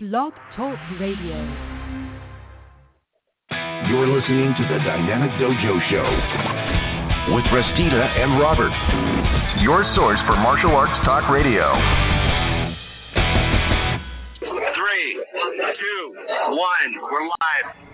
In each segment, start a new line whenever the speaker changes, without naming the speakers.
Blog Talk Radio.
You're listening to the Dynamic Dojo Show with Restita and Robert, your source for martial arts talk radio.
Three, two, one, we're live.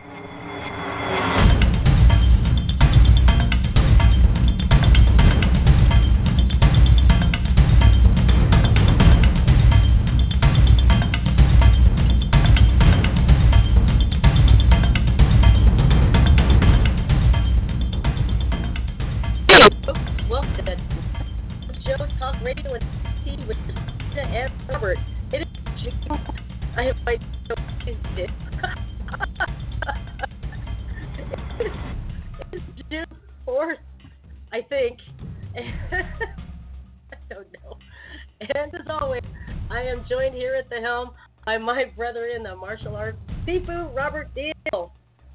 By my brother in the martial arts, Sifu Robert Deal.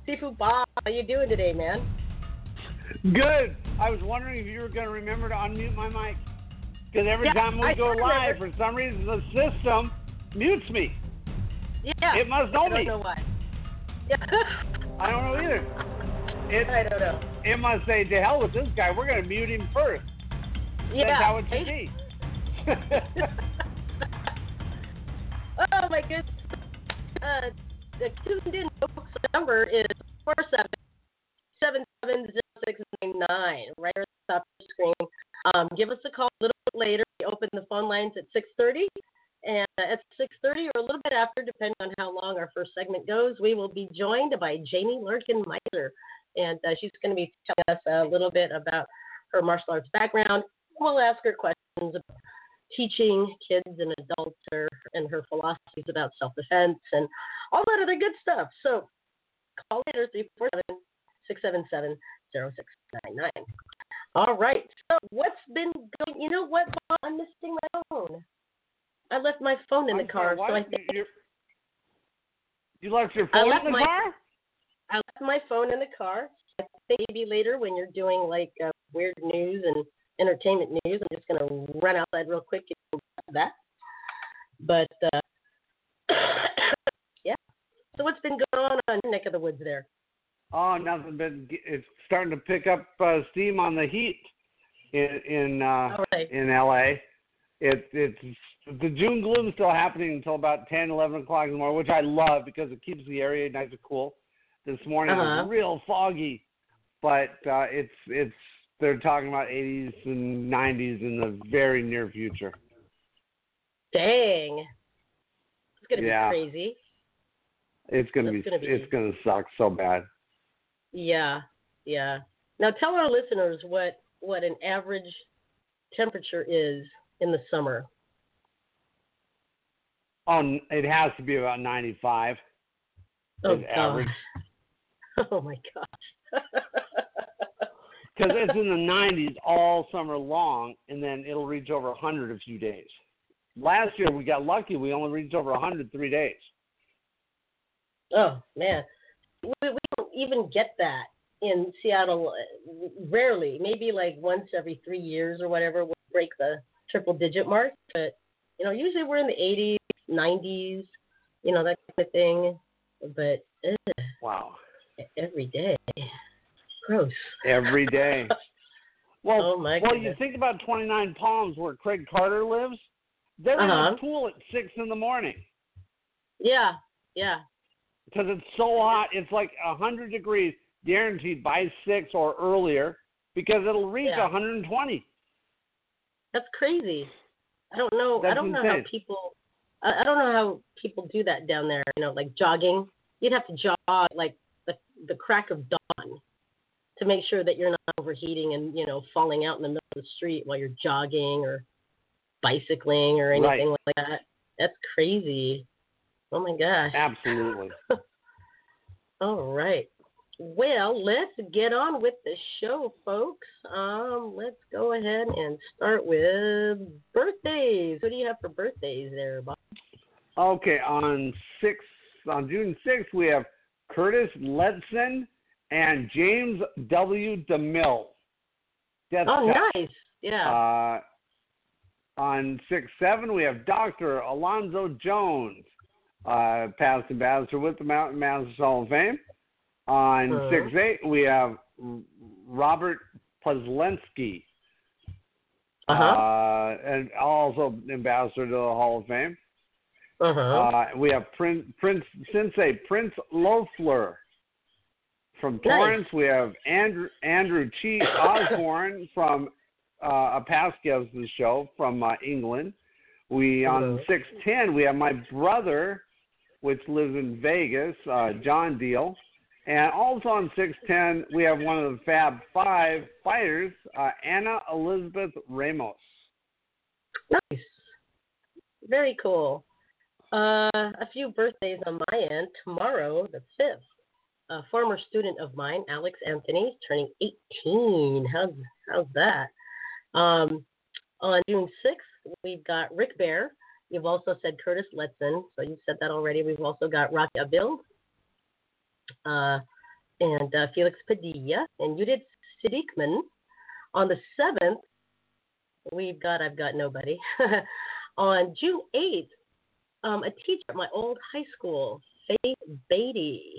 Sifu Bob, how you doing today, man?
Good. I was wondering if you were going to remember to unmute my mic. Because every
Yeah,
time we
I
go live,
remember.
for some reason, the system mutes me.
Yeah.
It must know me.
I don't know why. Yeah.
I don't know either. It,
I don't know.
it must say, to hell with this guy. We're going to mute him first.
Yeah.
That's how it should be.
oh my goodness. Uh, the tuned in number is four seven seven seven zero six nine nine. Right at the top of the screen. Um, give us a call a little bit later. We open the phone lines at six thirty. And at 6.30 or a little bit after, depending on how long our first segment goes, we will be joined by Janie Larkin Meiser. And uh, she's going to be telling us a little bit about her martial arts background. We'll ask her questions about teaching kids and adults her, and her philosophies about self-defense and all that other good stuff. So call later, 347-677-0699. All right. So what's been going? You know what? I'm missing my phone. I left my phone in the
I'm
car,
sorry,
so I think
You- you left your phone
left
in the
my-
car?
I left my phone in the car. Maybe later when you're doing like uh, weird news and entertainment news, I'm just gonna run outside real quick and that. But uh, yeah. So what's been going on on your neck of the woods there?
Oh, nothing but it's starting to pick up uh, steam on the heat in in uh,
right.
in LA. It it's the June gloom is still happening until about 10, 11 o'clock in the morning, which I love because it keeps the area nice and cool. This morning
Uh-huh.
was real foggy, but uh, it's it's they're talking about 80s and 90s in the very near future.
Dang. It's gonna
Yeah.
be crazy.
It's gonna be,
gonna be-
it's gonna suck so bad.
Yeah, yeah. Now tell our listeners what what an average temperature is in the summer.
Oh, it has to be about 95.
Oh God.
average.
Oh my gosh.
Because it's in the 90s all summer long, and then it'll reach over 100 a few days. Last year we got lucky; we only reached over 100 three days.
oh man, we, we don't even get that in Seattle. Rarely, maybe like once every three years or whatever, we'll break the triple digit mark. But you know, usually we're in the 80s, 90s, you know that kind of thing. But ugh,
Wow,
every day, gross.
every day. Well,
Oh, my
well, you think about 29 Palms, where Craig Carter lives. They're in
Uh-huh.
the pool at six in the morning
Yeah, yeah.
because it's so hot. It's like 100 degrees, guaranteed by six or earlier, because it'll reach
Yeah.
120.
That's crazy. I don't know. I don't know how people. I I don't know how people do that down there. You know, like jogging. You'd have to jog like the the crack of dawn to make sure that you're not overheating and you know falling out in the middle of the street while you're jogging or bicycling or anything
Right.
like that. That's crazy. Oh my gosh.
Absolutely.
All right. Well, let's get on with the show, folks. Um, let's go ahead and start with birthdays. What do you have for birthdays there, Bob?
Okay, on six on June sixth we have Curtis Ledson and James W. DeMille. Death
Oh,
Cup.
nice. Yeah.
Uh, on six seven we have Doctor Alonzo Jones. uh, past ambassador with the Mountain Masters Hall of Fame. On
Uh-huh.
six eight, we have Robert Pozlensky,
Uh-huh.
uh, and also ambassador to the Hall of Fame.
Uh-huh.
Uh, we have Prince, Prince Sensei Prince Loeffler from
Nice.
Torrance. We have Andrew Andrew Chi Osborne from uh, a past guest of the show from uh, England. We on six ten we have my brother, which lives in Vegas, uh, John Deal. And also on six ten we have one of the Fab Five fighters, uh, Anna Elizabeth Ramos.
Nice. Very cool. Uh, a few birthdays on my end. Tomorrow, the 5th, a former student of mine, Alex Anthony, turning 18. How's, how's that? Um, on June 6th, we've got Rick Bear. You've also said Curtis Letson, so you've said that already. We've also got Rocky Abil uh, and uh, Felix Padilla and Judith Siddiqman. On the 7th, we've got I've got nobody. On June 8th, um, a teacher at my old high school, Faith Beatty,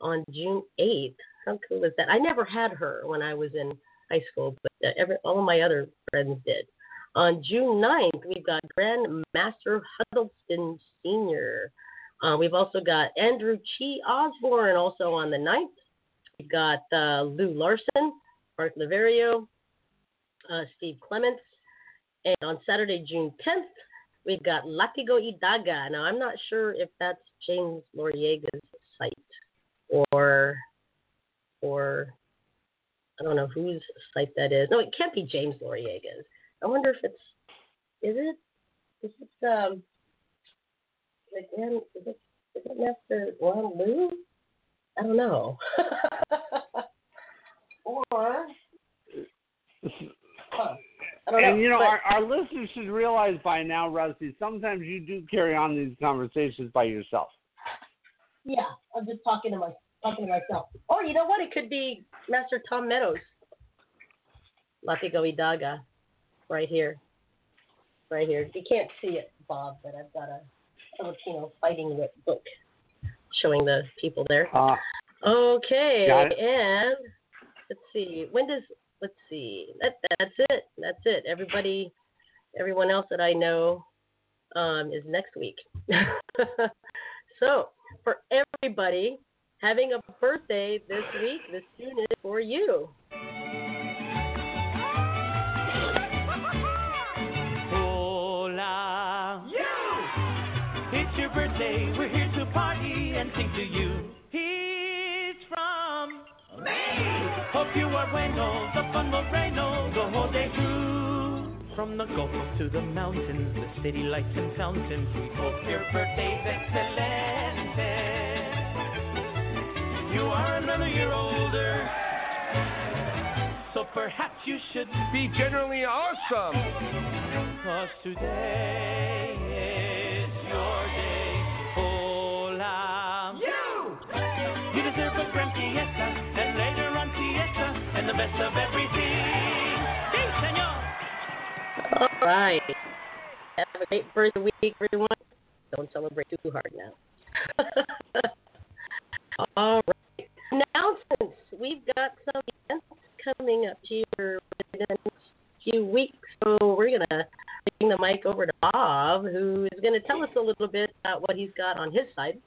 on June 8th. How cool is that? I never had her when I was in high school, but uh, every, all of my other friends did. On June 9th, we've got Grandmaster Huddleston Sr. Uh, we've also got Andrew Chi Osborne also on the 9th. We've got uh, Lou Larson, Mark Laverio, uh, Steve Clements. And on Saturday, June 10th, we've got Latigo y Daga. Now, I'm not sure if that's James Loriega's or, or I don't know whose site that is. No, it can't be James Loriega's. I wonder if it's, is it, is it, um, again, is it, is it Master Ron Lou? I don't know. or, huh, I know.
And you know,
but-
our, our listeners should realize by now, Rusty, sometimes you do carry on these conversations by yourself.
Yeah, I'm just talking to my to myself. Oh, you know what? It could be Master Tom Meadows. Latigo y Daga, right here, right here. You can't see it, Bob, but I've got a Filipino fighting whip book showing the people there.
Uh,
Okay, and let's see. When does let's see. That that's it. That's it. Everybody, everyone else that I know um, is next week. so for everybody having a birthday this week, this tune is for you.
Hola. You! It's your birthday. We're here to party and sing to you. He's from me. Hope you are bueno. The fun will reign oh, the whole day through. From the Gulf to the mountains, the city lights and fountains. We hope your birthday's excellent. You are another year older. So perhaps you should
Be generally awesome.
Cause today is your day. Hola. You! You deserve a grand fiesta, and later on fiesta, and the best of everything. Sí, senor.
All right. Have a great birthday week, everyone. Don't celebrate too hard now. All right. Announcements. We've got some events coming up here in the next few weeks. So we're going to bring the mic over to Bob, who is going to tell us a little bit about what he's got on his side.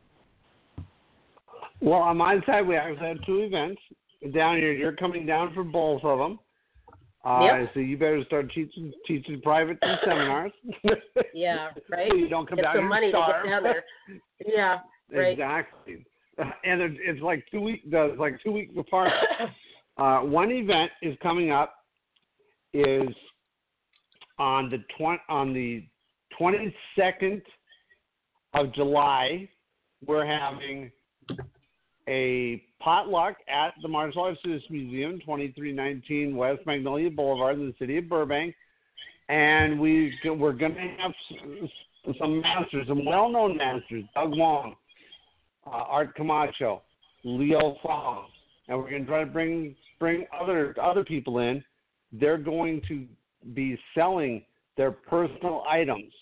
well, on my side, we actually have two events down here. You're coming down for both of them. Uh,
Yep.
So you better start teaching teaching private seminars.
Yeah, right?
so you don't come
Get
down
some
here
money to get down there. Yeah, right.
Exactly. And it, it's like two weeks. It's like two weeks apart. Uh, one event is coming up is on the twen- on the twenty second of July. We're having a potluck at the Martial Arts Museum, twenty three nineteen West Magnolia Boulevard in the city of Burbank, and we we're going to have s- some masters, some well known masters, Doug Wong, uh, Art Camacho, Leo Fong, and we're going to try to bring bring other other people in. They're going to be selling their personal items,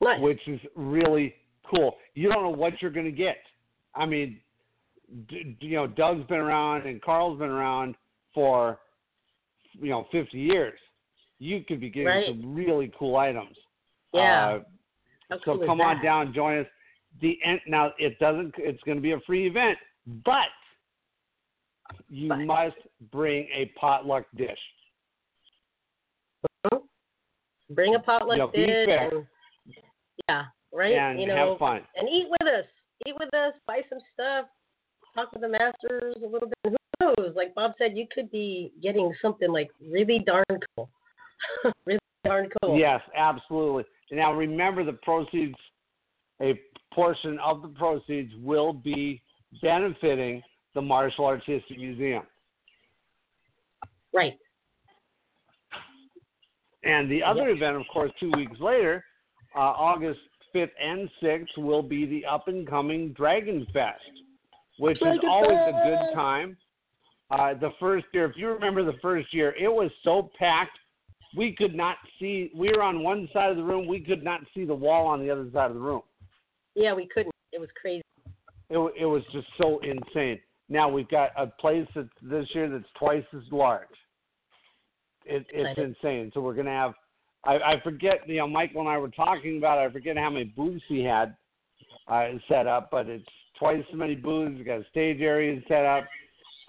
Nice.
which is really cool. You don't know what you're going to get. I mean, d- you know, Doug's been around and Carl's been around for you know 50 years. You could be getting
Right.
some really cool items.
Yeah.
Uh, so come on down, join us. The end, now it doesn't. It's going to be a free event, but you
But.
must bring a potluck dish.
Bring a potluck
You know,
dish and yeah, right.
and
you know,
have fun.
and eat with us. Eat with us. Buy some stuff. Talk with the masters a little bit. Who knows? Like Bob said, you could be getting something like really darn cool. really darn cool.
Yes, absolutely. Now remember, the proceeds, a portion of the proceeds will be benefiting the Martial Arts History Museum.
Right.
And the other
Yes.
event, of course, two weeks later, uh, August 5th and 6th, will be the up and coming Dragon Fest, which is
Dragon
always a good time. Uh, the first year, if you remember the first year, it was so packed, we could not see. We were on one side of the room, we could not see the wall on the other side of the room.
Yeah, we couldn't. It was crazy.
It, it was just so insane. Now we've got a place that's this year that's twice as large. It, it's insane. So we're gonna have. I, I forget. You know, Michael and I were talking about. it. I forget how many booths he had uh, set up, but it's twice as many booths. He's got a stage area set up.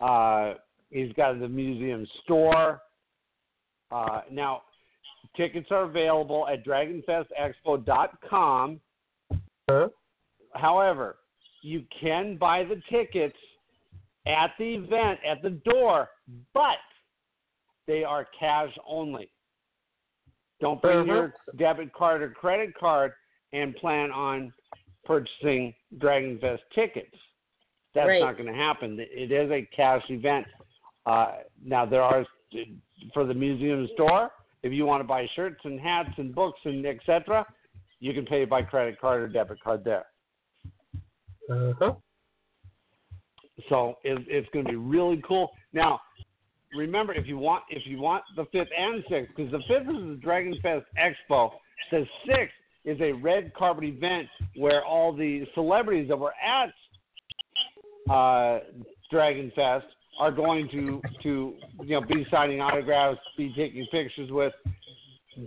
Uh, he's got the museum store. Uh, now, tickets are available at DragonFestExpo.com.
Huh?
However, you can buy the tickets at the event at the door, but they are cash only. Don't bring
Uh-huh.
your debit card or credit card and plan on purchasing Dragon Fest tickets. That's
Right.
not going to happen. It is a cash event. Uh, now there are for the museum store. If you want to buy shirts and hats and books and etc., you can pay by credit card or debit card there.
Uh-huh.
So it, it's going to be really cool. Now, remember if you want if you want the fifth and sixth, because the fifth is the Dragon Fest Expo. The sixth is a red carpet event where all the celebrities that were at uh, Dragon Fest are going to to you know be signing autographs, be taking pictures with.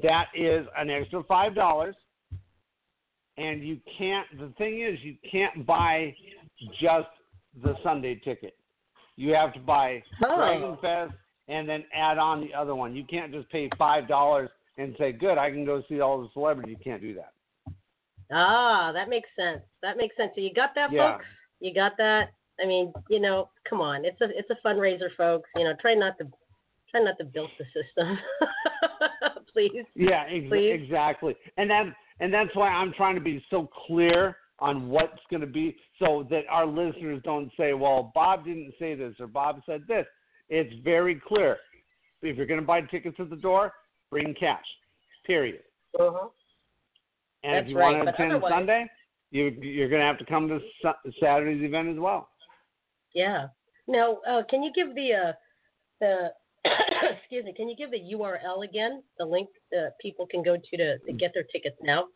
That is an extra five dollars, and you can't. The thing is, you can't buy just the Sunday ticket. You have to buy
Oh.
Dragon Fest and then add on the other one. You can't just pay five dollars and say, "Good, I can go see all the celebrities." You can't do that.
Ah, that makes sense. That makes sense. So you got that,
Yeah.
folks? You got that? I mean, you know, come on. It's a it's a fundraiser, folks. You know, try not to try not to build the system, please.
Yeah, ex-
Please.
exactly. And that and that's why I'm trying to be so clear on what's going to be, so that our listeners don't say, "Well, Bob didn't say this" or "Bob said this." It's very clear. If you're going to buy tickets at the door, bring cash. Period.
Uh-huh.
And
That's
if you
right,
want to
but
attend
otherwise-
Sunday, you you're going to have to come to Su- Saturday's event as well.
Yeah. Now, uh, can you give the uh, the excuse me? Can you give the URL again? The link that people can go to to, to get their tickets now.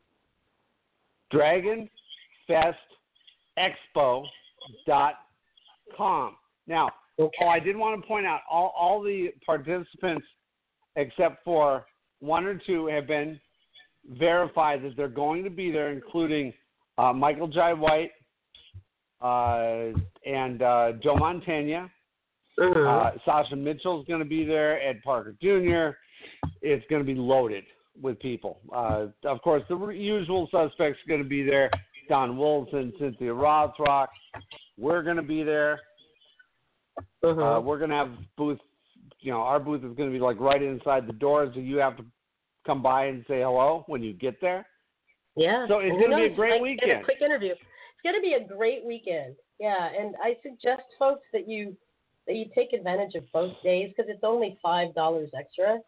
DragonFestExpo.com. Now,
Okay.
oh, I did want to point out all all the participants, except for one or two, have been verified that they're going to be there, including uh, Michael Jai White uh, and uh, Joe Montana. Uh, Sasha Mitchell's going to be there. Ed Parker Jr. It's going to be loaded with people. Uh, of course, the usual suspects are going to be there. Don Wilson, Cynthia Rothrock. We're going to be there.
Uh-huh.
Uh, we're going to have booth. You know, our booth is going to be like right inside the door, so you have to come by and say hello when you get there.
Yeah.
So it's
And
gonna be a great
might get
weekend.
A quick interview. It's going to be a great weekend. Yeah, and I suggest folks that you that you take advantage of both days because it's only five dollars extra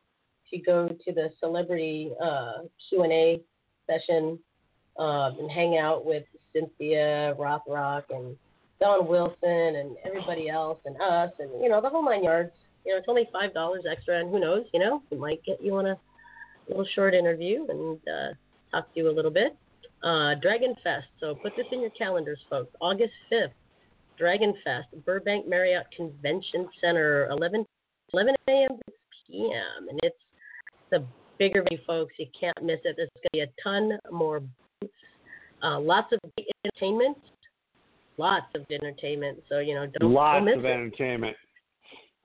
to go to the celebrity uh, Q and A session um, and hang out with Cynthia Rothrock and Don Wilson and everybody else and us and you know the whole nine yards. You know, it's only five dollars extra, and who knows? You know, we might get you on a little short interview and uh, talk to you a little bit. Uh, Dragon Fest. So put this in your calendars, folks. August 5th, Dragon Fest, Burbank Marriott Convention Center, 11, 11 a.m. to p.m. And it's the bigger venue, folks. You can't miss it. There's going to be a ton more booths, uh, lots of entertainment, lots of entertainment. So you know, don't,
Lots
don't
of
it.
entertainment.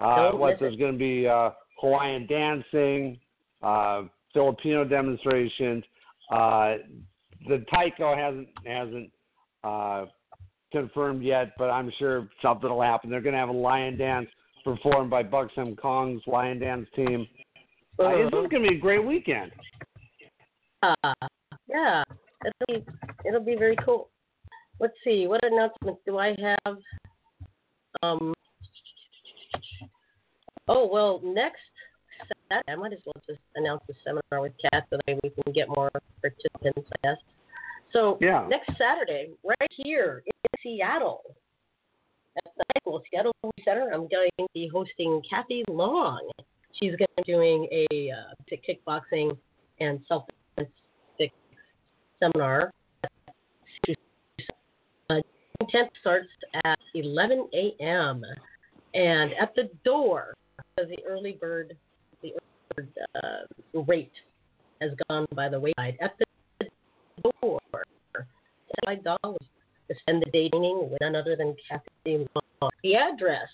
Uh, what there's going to be uh, Hawaiian dancing, uh, Filipino demonstrations. Uh, the Taiko hasn't hasn't uh, confirmed yet, but I'm sure something will happen. They're going to have a lion dance performed by Buxom Kong's lion dance team. Uh, this is going to be a great weekend.
Uh, yeah, it'll be it'll be very cool. Let's see, what announcements do I have? Um. Oh well, next Saturday, I might as well just announce the seminar with Kat so that we can get more participants, I guess. So
Yeah.
next Saturday, right here in Seattle, at the school, Seattle Center, I'm going to be hosting Kathy Long. She's going to be doing a uh, kickboxing and self-defense seminar. Uh, Intent starts at 11 a.m. and at the door, the early bird, the early bird uh, rate has gone by the wayside. At the door, five dollars to spend the day training with none other than Kathy Long. The address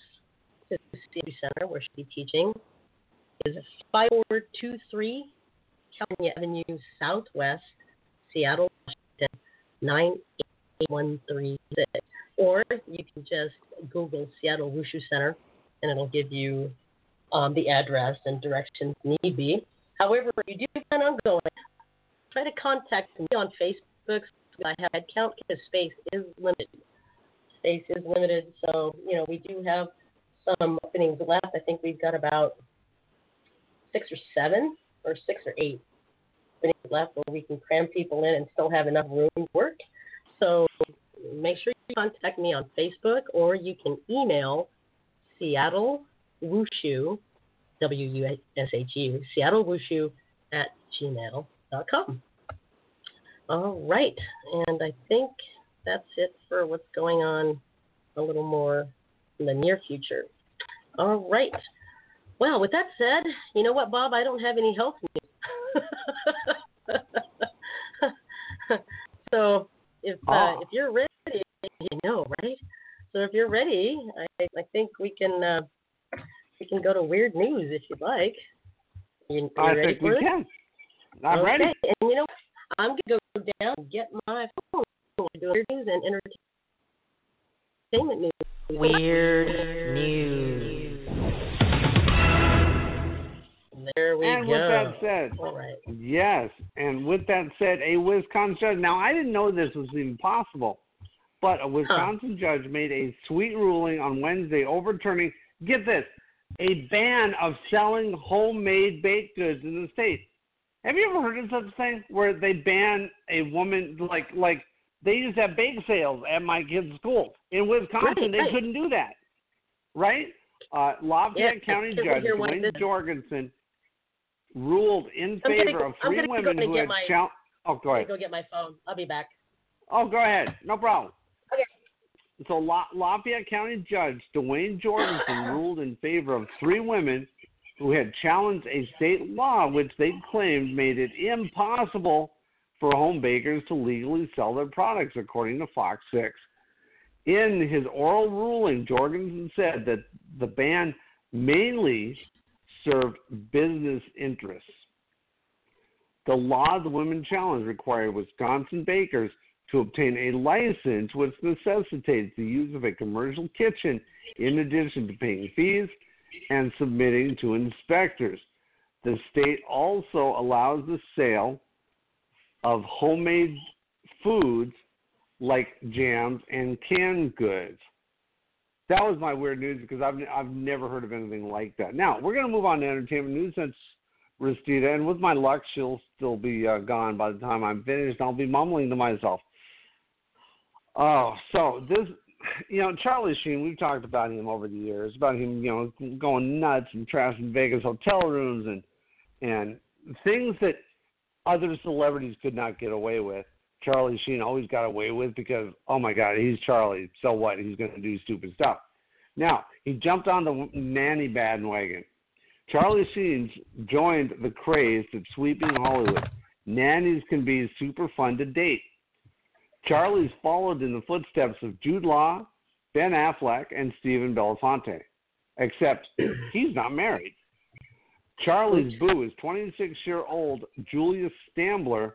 to the City Center where she'll be teaching is 5423 California Avenue Southwest, Seattle, Washington, 98136. Or you can just Google Seattle Wushu Center and it'll give you um, the address and directions need be. However, if you do plan on going, try to contact me on Facebook. I have head count because space is limited. Space is limited, so you know we do have some openings left. I think we've got about six or seven, or six or eight openings left where we can cram people in and still have enough room to work. So make sure you contact me on Facebook or you can email Seattle Wushu, W U S H U, Seattle Wushu at gmail.com. All right, and I think that's it for what's going on a little more in the near future. All right. Well, with that said, you know what, Bob? I don't have any health news. so if uh,
Oh.
if you're ready, you know, right? So if you're ready, I, I think we can uh, we can go to weird news if you'd like. You, you
I
ready
think
for
we
it?
can. I'm
okay.
ready.
And you know, what? I'm gonna go down and get my phone. Do weird news and entertainment news.
Weird news.
There we
And
go.
And with that said,
All right.
Yes, and with that said, a Wisconsin judge. Now, I didn't know this was even possible, but a Wisconsin judge made a sweet ruling on Wednesday overturning. Get this, a ban of selling homemade baked goods in the state. Have you ever heard of such a thing where they ban a woman like like they used to have bake sales at my kid's school in Wisconsin?
Right,
they
right.
couldn't do that, right? Uh, Lafayette
Yeah,
County Judge
Duane.
Jorgenson ruled in favor of
I'm
three
go
women who had
my-
chal- Oh, go ahead.
go get my phone. I'll be back.
Oh, go ahead. No problem.
Okay.
So La- Lafayette County Judge Duane Jorgenson ruled in favor of three women who had challenged a state law which they claimed made it impossible for home bakers to legally sell their products, according to Fox 6. In his oral ruling, Jorgenson said that the ban mainly served business interests. The law the women challenged required Wisconsin bakers to obtain a license which necessitates the use of a commercial kitchen in addition to paying fees and submitting to inspectors. The state also allows the sale of homemade foods like jams and canned goods. That was my weird news because I've I've never heard of anything like that. Now we're going to move on to entertainment news since Restita, and with my luck, she'll still be uh, gone by the time I'm finished. I'll be mumbling to myself. Oh, so this, you know, Charlie Sheen. We've talked about him over the years, about him, you know, going nuts and trashing Vegas hotel rooms and and things that other celebrities could not get away with. Charlie Sheen always got away with because oh my God, he's Charlie. So what? He's going to do stupid stuff. Now he jumped on the nanny bandwagon. Charlie Sheen joined the craze that's sweeping Hollywood. Nannies can be super fun to date. Charlie's followed in the footsteps of Jude Law, Ben Affleck, and Stephen Belafonte, except he's not married. Charlie's boo is 26 year old Julia Stambler,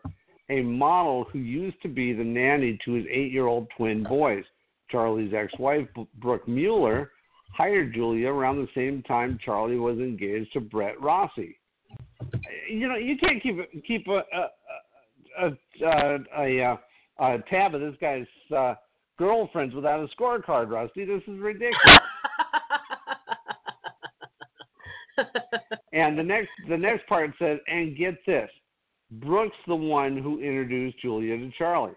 a model who used to be the nanny to his eight year old twin boys. Charlie's ex wife, Brooke Mueller, hired Julia around the same time Charlie was engaged to Brett Rossi. You know, you can't keep keep a a a, a, a, a tab of this guy's uh, girlfriends without a scorecard, Rusty. This is ridiculous. and the next the next part says, and get this, Brooks the one who introduced Julia to Charlie.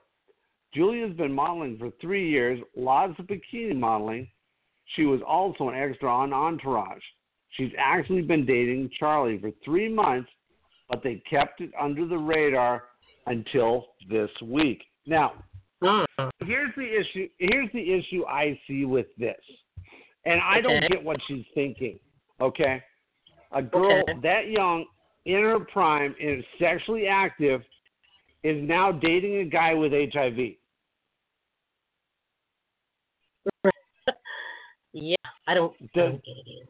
Julia's been modeling for three years, lots of bikini modeling. She was also an extra on Entourage. She's actually been dating Charlie for three months, but they kept it under the radar until this week. Now, hmm. here's the issue. Here's the issue I see with this, and I don't get what she's thinking. Okay, a girl
Okay.
that young, in her prime, and sexually active, is now dating a guy with HIV.
yeah, I don't, I don't get it.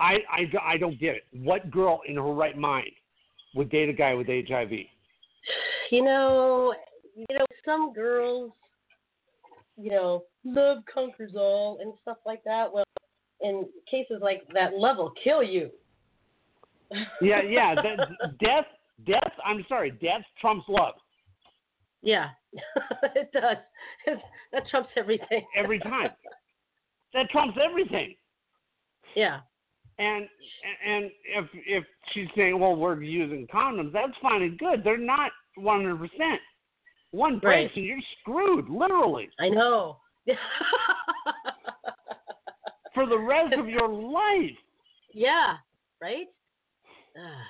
I, I, I don't get it. What girl in her right mind would date a guy with HIV?
You know, you know, some girls, you know, love conquers all and stuff like that. Well, in cases like that, love will kill you.
Yeah, yeah. Death, death. I'm sorry, death trumps love
yeah, it does. It, that trumps everything.
every time. that trumps everything.
yeah,
And and if if she's saying, well, we're using condoms, that's fine and good. They're not 100. percent One breaks
Right.
and you're screwed, literally,
I know.
for the rest of your life.
yeah, right? Ah,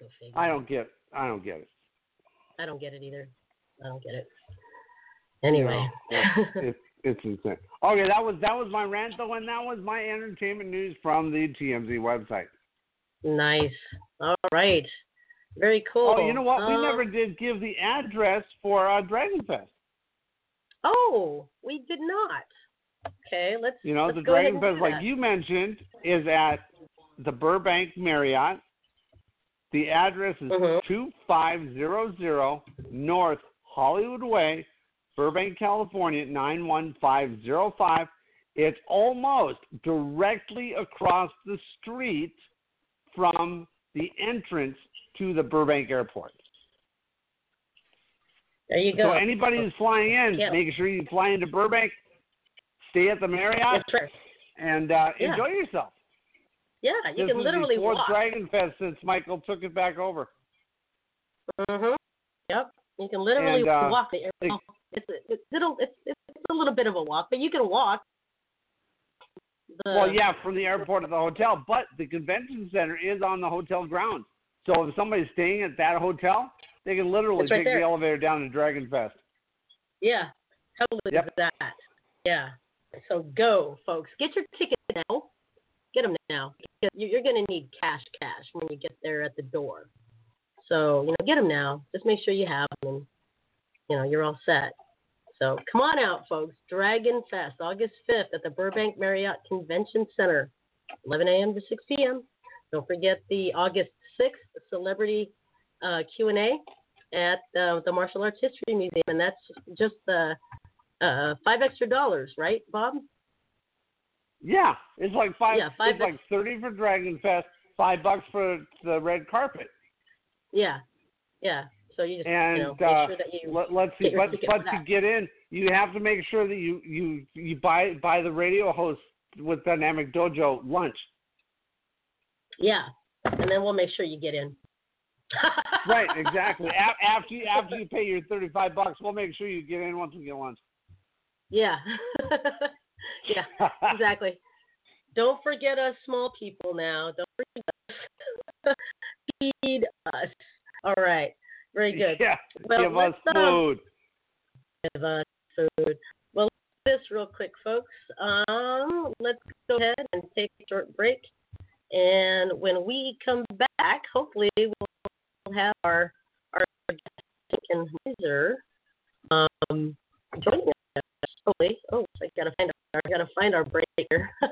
Go figure.
I don't get. I don't get it.
I don't get it either. I don't get it. Anyway.
it's it's insane. Okay, that was that was my rant though, and that was my entertainment news from the TMZ website.
nice. All right. Very cool.
Oh, you know what? we
Um,
never did give the address for uh, Dragon Fest.
Oh, we did not. Okay, let's.
You know,
let's
the
go
Dragon Fest, like you mentioned, is at the Burbank Marriott. The address is
Mhm.
2500 North Hollywood Way, Burbank, California 91505. It's almost directly across the street from the entrance to the Burbank Airport.
There you go.
So anybody who's flying in,
Yeah.
make sure you fly into Burbank, stay at the Marriott,
right.
and uh,
Yeah.
enjoy yourself.
Yeah, you
this
can literally
fourth
walk.
Dragon Fest since Michael took it back over.
Mhm. Yep. You can literally
And, uh,
walk the
it-
airport. It's a, it's, it'll, it's, it's a little bit of a walk, but you can walk. The,
well, yeah, from the airport to the hotel, but the convention center is on the hotel grounds. So if somebody's staying at that hotel, they can literally
right
take
there.
the elevator down to Dragon Fest.
Yeah, totally
Yep.
that. Yeah. So go, folks. Get your tickets now. Get them now. You- You're going to need cash, cash when you get there at the door. So you know, get them now. Just make sure you have them, and you know you're all set. So come on out, folks. Dragon Fest, August 5th at the Burbank Marriott Convention Center, 11 a.m. to 6 p.m. Don't forget the August 6th celebrity uh, Q&A at uh, the Martial Arts History Museum, and that's just uh, uh, five extra dollars, right, Bob?
Yeah, it's like five.
Yeah, five
it's like thirty for Dragon Fest, five bucks for the red carpet.
Yeah, yeah. So you just
And
you know, make
uh,
sure that you
let, let's see, but but to get in, you have to make sure that you you you buy buy the radio host with Dynamic Dojo lunch.
yeah, and then we'll make sure you get in.
Right, exactly. A- after you after you pay your thirty five bucks, we'll make sure you get in once we get lunch.
Yeah. yeah, exactly. Don't forget us small people now. Don't forget us. Feed us. All right. Very good.
Yeah.
Well,
Give us
um,
food.
Give us food. Well, this real quick, folks. Um, let's go ahead and take a short break. And when we come back, hopefully we'll have our our guest and Meiser um, joining us. Hopefully, oh, I gotta find our, I gotta find our breaker.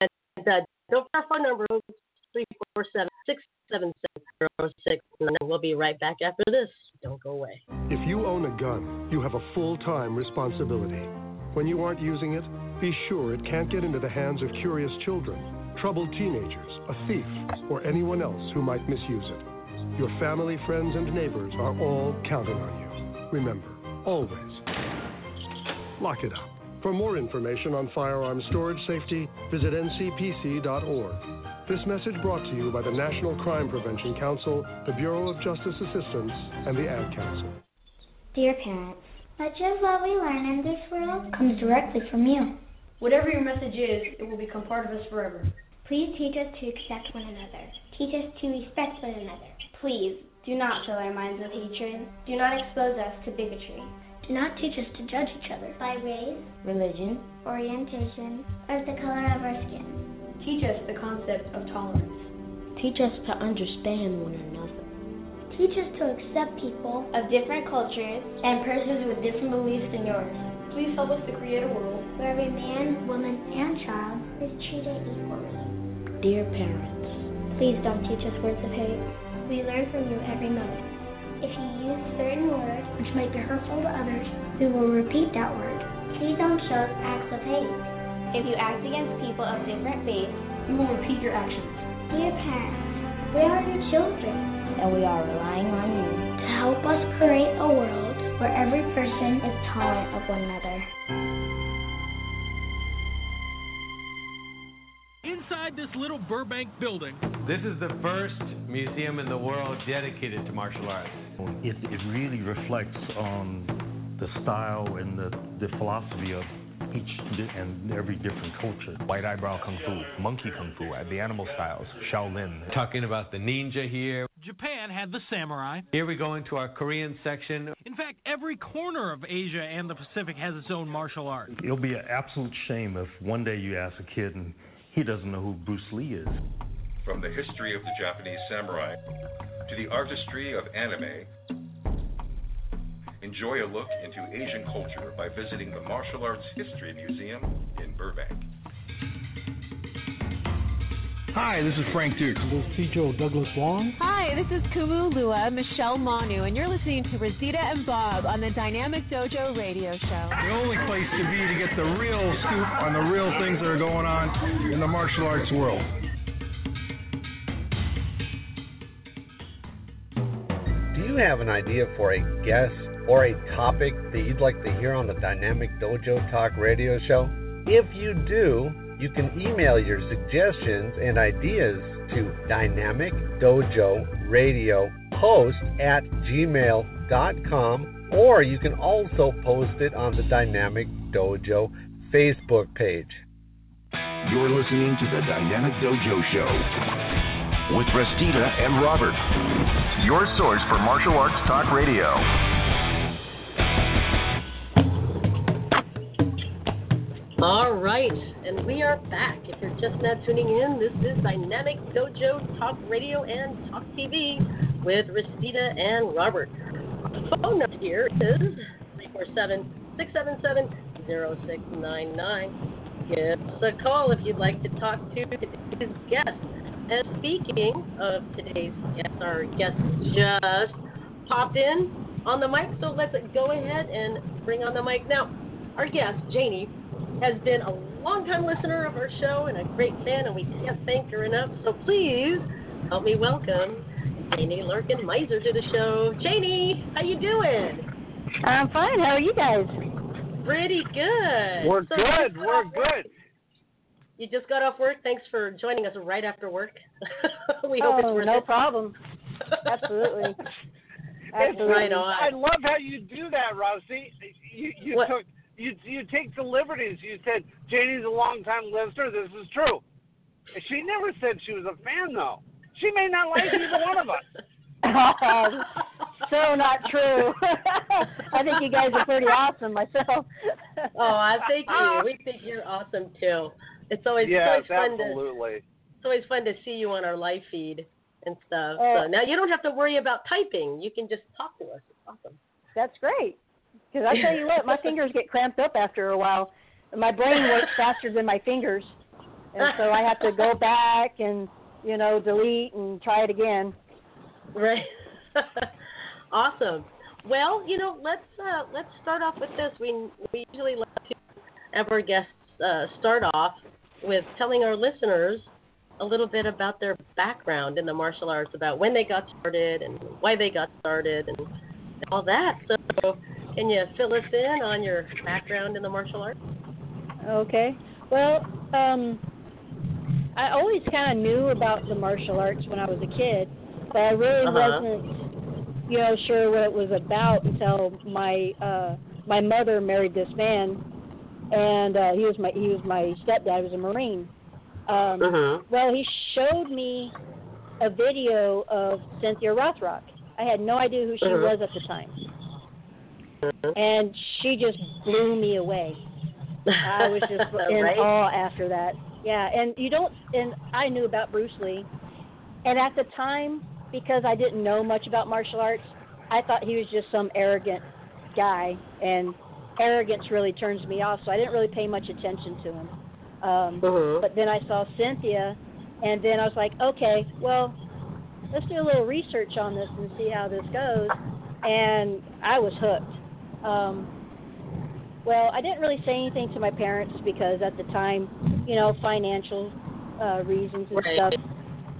and uh, don't forget our phone number three four seven six seven seven zero six. We'll be right back after this. Don't go away.
If you own a gun, you have a full time responsibility. When you aren't using it, be sure it can't get into the hands of curious children, troubled teenagers, a thief, or anyone else who might misuse it. Your family, friends, and neighbors are all counting on you. Remember, always lock it up. For more information on firearm storage safety, visit ncpc.org. This message brought to you by the National Crime Prevention Council, the Bureau of Justice Assistance, and the Ad Council.
Dear parents, much of what we learn in this world comes directly from you.
Whatever your message is, it will become part of us forever.
Please teach us to accept one another. Teach us to respect one another.
Please do not fill our minds with hatred. Do not expose us to bigotry.
Do not teach us to judge each other by race,
Religion.
orientation, or the color of our skin.
Teach us the concept of tolerance.
Teach us to understand one another.
Teach us to accept people
Of different cultures and persons with different beliefs than yours. Please help us to create a world
where every man, woman, and child is treated equally.
Dear parents,
Please don't teach us words of hate. We learn from you every moment. If you use certain words which might be hurtful to others, we will repeat that word. Please don't show us acts of hate.
If you act against people of different faiths, you will repeat your actions.
Dear parents, we are your children
and we are relying on you.
to help us create a world where every person is tolerant of one another.
Inside this little Burbank building,
This is the first museum in the world dedicated to martial arts.
It, it really reflects on the style and the, the philosophy of each di- and every different culture.
White eyebrow kung fu, monkey kung fu, uh, the animal styles, Shaolin.
Talking about the ninja here.
Japan had the samurai.
Here we go into our Korean section.
In fact, every corner of Asia and the Pacific has its own martial art.
It'll be an absolute shame if one day you ask a kid and he doesn't know who Bruce Lee is.
From the history of the Japanese samurai to the artistry of anime, enjoy a look into Asian culture by visiting the Martial Arts History Museum in Burbank.
Hi, this is Frank Dux. This is Sijo Douglas Wong.
Hi, this is Kumu Lua, Michelle Manu, and you're listening to Rosita and Bob on the Dynamic Dojo Radio Show.
The only place to be to get the real scoop on the real things that are going on in the martial arts world.
Do you have an idea for a guest or a topic that you'd like to hear on the Dynamic Dojo Talk radio show? If you do, you can email your suggestions and ideas to Dynamic Dojo Radio Host at gmail.com or you can also post it on the Dynamic Dojo Facebook page.
You're listening to the Dynamic Dojo Show with Restita and Robert. Your source for martial arts talk radio.
All right, and we are back. If you're just now tuning in, this is Dynamic Dojo Talk Radio and Talk TV with Restita and Robert. The phone number here is 347 677 0699. Give us a call if you'd like to talk to today's guest. And speaking of today's guest, our guest just popped in on the mic, so let's go ahead and bring on the mic. Now, our guest, Janie, has been a longtime listener of our show and a great fan, and we can't thank her enough. So please help me welcome Janie Larkin Meiser to the show. Janie, how you doing?
I'm fine. How are you guys?
Pretty good.
We're
So
good. We're good.
You just got off work. Thanks for joining us right after work. we hope it's
oh,
worth
no
it.
problem. Absolutely.
It's
Absolutely.
right on.
I love how you do that, Rosie. You you took you you take the liberties. You said Janie's a longtime listener. This is true. She never said she was a fan though. She may not like either one of us.
Um, so not true. I think you guys are pretty awesome myself.
oh, I thank you. Uh, we think you're awesome too. It's always,
yes,
it's always fun to
absolutely.
it's always fun to see you on our live feed and stuff.
Oh.
so now you don't have to worry about typing. You can just talk to us. It's awesome.
That's great. Because I tell you what, my fingers get cramped up after a while. My brain works faster than my fingers, and so I have to go back and you know delete and try it again.
Right. awesome. Well, you know, let's uh, let's start off with this. We we usually like to have our guests uh, start off with telling our listeners a little bit about their background in the martial arts, about when they got started and why they got started and all that. So, can you fill us in on your background in the martial arts?
Okay. Well, um, I always kind of knew about the martial arts when I was a kid, but I really
Uh-huh.
wasn't, you know, sure what it was about until my uh, my mother married this man, and uh, he was my he was my stepdad. He was a Marine. Um,
Mhm.
Well, he showed me a video of Cynthia Rothrock. I had no idea who she
Mhm.
was at the time, and she just blew me away. I was just in
Right?
awe after that. Yeah, and you don't and I knew about Bruce Lee. And at the time, because I didn't know much about martial arts, I thought he was just some arrogant guy and arrogance really turns me off, so I didn't really pay much attention to him. Um
Mhm.
but then I saw Cynthia and then I was like, okay, well, let's do a little research on this and see how this goes. And I was hooked. Um, well, I didn't really say anything to my parents because at the time, you know, financial uh, reasons and
Right.
stuff,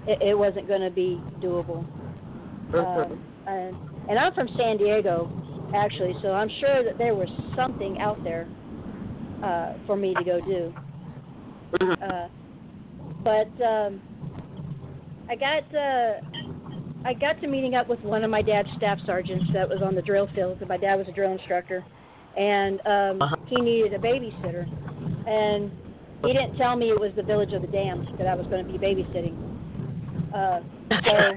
it, it wasn't going to be doable.
Mhm.
Um, and, and I'm from San Diego, actually, so I'm sure that there was something out there uh, for me to go do. Uh, but um, I got uh, I got to meeting up with one of my dad's staff sergeants that was on the drill field. My dad was a drill instructor, and um,
Uh-huh.
he needed a babysitter, and he didn't tell me it was the Village of the Damned that I was going to be babysitting. Uh, so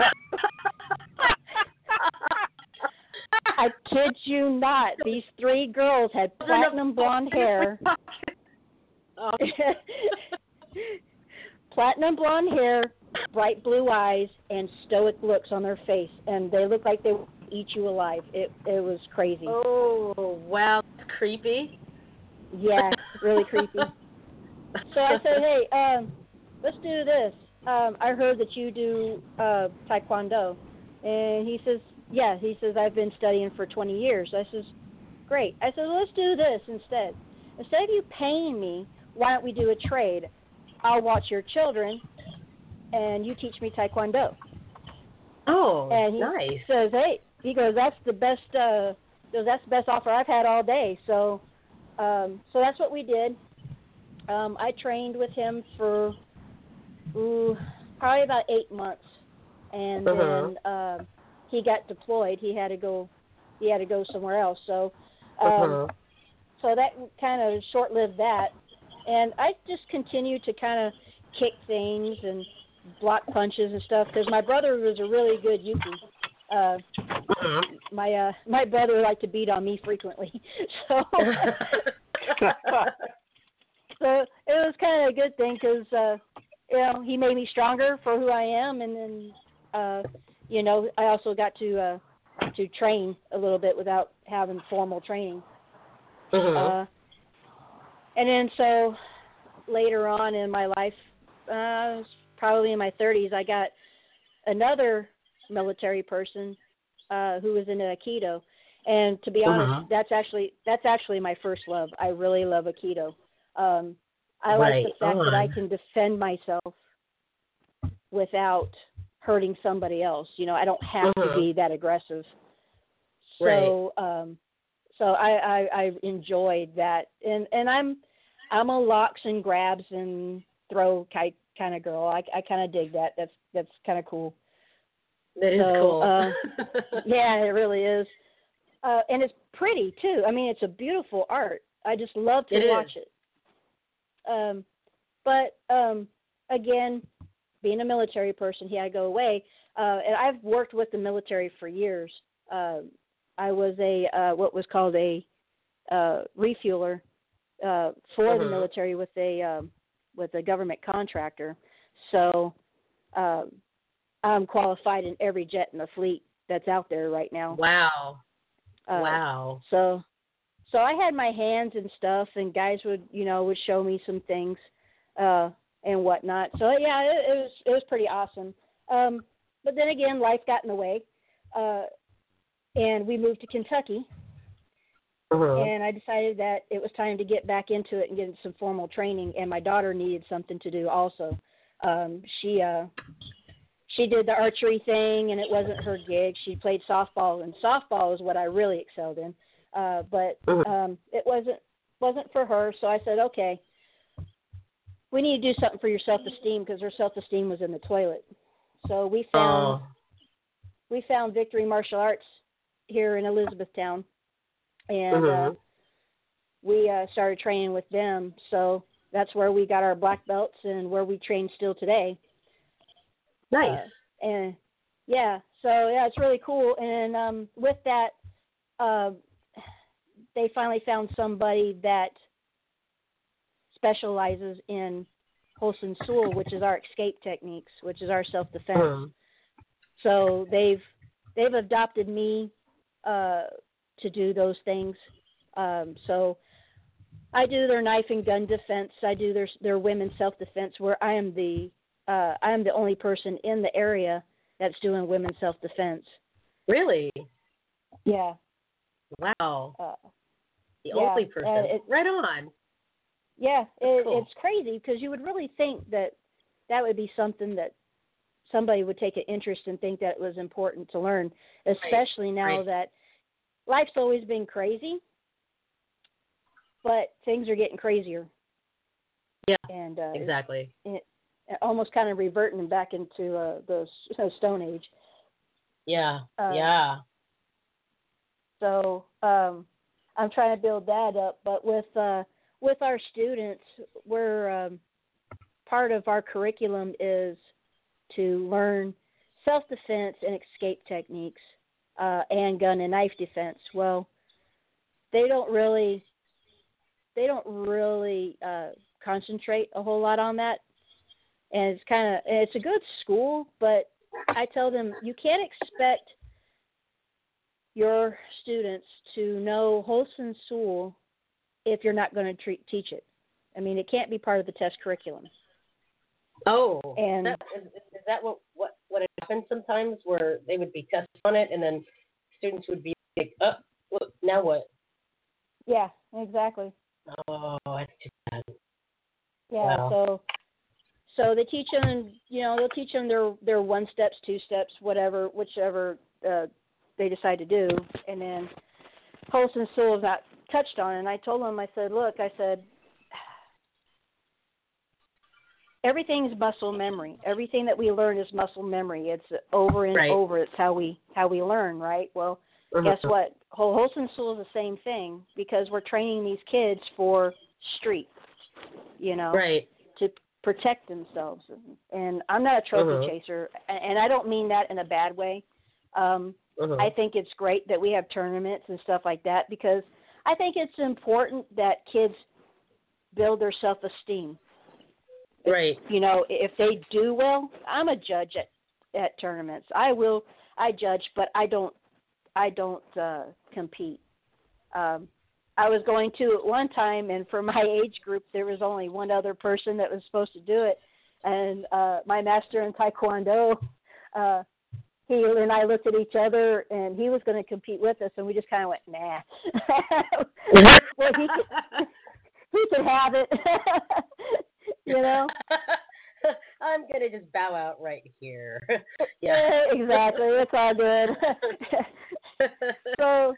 I kid you not, these three girls had platinum blonde hair. Platinum blonde hair, bright blue eyes, and stoic looks on their face, and they looked like they would eat you alive. It it was crazy.
Oh wow, that's creepy.
Yeah, really creepy. So I said, hey, um, let's do this. Um, I heard that you do uh, taekwondo, and he says, yeah. He says I've been studying for 20 years. I says, great. I said, let's do this instead. Instead of you paying me, why don't we do a trade? I'll watch your children, and you teach me taekwondo.
Oh,
And he
nice.
says, hey, he goes, that's the best. Uh, goes, that's the best offer I've had all day. So, um, so that's what we did. Um, I trained with him for ooh, probably about eight months, and
Uh-huh.
then um, he got deployed. He had to go. He had to go somewhere else. So, um,
Uh-huh.
so that kind of short-lived that, and I just continued to kind of kick things and block punches and stuff because my brother was a really good uke. Uh,
Uh-huh.
my uh, my brother liked to beat on me frequently, so so it was kind of a good thing because uh, you know he made me stronger for who I am, and then uh, you know I also got to uh, to train a little bit without having formal training.
Uh-huh.
Uh, and then so later on in my life, uh, probably in my 30s, I got another military person uh, who was into Aikido. And to be honest,
Uh-huh.
that's actually that's actually my first love. I really love Aikido. Um, I like the fact that I can defend myself without hurting somebody else. You know, I don't have
Uh-huh.
to be that aggressive. So, um, so I, I I enjoyed that, and and I'm I'm a locks and grabs and throw kite kind of girl. I I kind of dig that. That's that's kind of cool.
That is
So,
cool.
uh, yeah, it really is. Uh, and it's pretty too. I mean, it's a beautiful art. I just love to
It is.
watch it. Um, but um, again, being a military person, he had to go away. Uh, and I've worked with the military for years. Uh, I was a uh, what was called a uh, refueler uh, for the
Uh-huh.
military with a um, with a government contractor. So um, I'm qualified in every jet in the fleet that's out there right now.
Wow.
Uh,
wow.
So, so I had my hands and stuff, and guys would, you know, would show me some things, uh, and whatnot. So yeah, it, it was it was pretty awesome. Um, but then again, life got in the way, uh, and we moved to Kentucky,
Uh-huh.
and I decided that it was time to get back into it and get some formal training. And my daughter needed something to do also. Um, she uh, she did the archery thing, and it wasn't her gig. She played softball, and softball is what I really excelled in. Uh, but um, it wasn't wasn't for her. So I said, okay, we need to do something for your self esteem because her self esteem was in the toilet. So we found
Oh.
we found Victory Martial Arts here in Elizabethtown, and uh,
Mhm.
we uh, started training with them. So that's where we got our black belts and where we train still today.
Nice.
Uh, and yeah, so yeah, it's really cool. And um, with that, uh, they finally found somebody that specializes in Hosin Sul, which is our escape techniques, which is our self defense.
Mhm.
So they've they've adopted me uh, to do those things. Um, so I do their knife and gun defense. I do their their women's self defense, where I am the uh, I am the only person in the area that's doing women's self defense.
Really?
Yeah.
Wow.
Uh,
the
yeah,
only person.
it-
right on.
Yeah, it,
cool.
it's crazy because you would really think that that would be something that somebody would take an interest and think that it was important to learn, especially now
right.
that life's always been crazy, but things are getting crazier.
Yeah.
And uh,
Exactly.
it, almost kind of reverting back into uh, the Stone Age.
Yeah.
Uh,
yeah.
So um, I'm trying to build that up. But with uh, with our students, we're um, part of our curriculum is to learn self defense and escape techniques uh, and gun and knife defense. Well, they don't really they don't really uh, concentrate a whole lot on that, and it's kind of it's a good school, but I tell them you can't expect your students to know Hosin Sul if you're not going to treat, teach it. I mean, it can't be part of the test curriculum.
Oh.
And-
that, is, is that what what what happens sometimes where they would be tested on it and then students would be like, oh, well, now what?
Yeah, exactly.
Oh, that's too bad.
Yeah,
Wow.
so so they teach them, you know, they'll teach them their their one steps, two steps, whatever, whichever uh, they decide to do, and then Hosin Sul is not touched on. it. And I told them, I said, look, I said, everything's muscle memory. Everything that we learn is muscle memory. It's over and
Right.
over. It's how we how we learn, right? Well, guess
Mhm.
what? Hol- Hosin Sul is the same thing because we're training these kids for street, you know,
Right.
to protect themselves. And, I'm not a trophy
Mhm.
chaser, and I don't mean that in a bad way. Um,
Mhm.
I think it's great that we have tournaments and stuff like that because I think it's important that kids build their self esteem.
Right.
You know, if they do well, I'm a judge at at tournaments. I will I judge, but I don't I don't uh compete. Um I was going to at one time and for my age group there was only one other person that was supposed to do it and uh my master in taekwondo uh he and I looked at each other and he was going to compete with us and we just kind of went nah. well, he could, he could have it. You know?
I'm gonna just bow out right here.
Yeah, exactly. It's all good. so,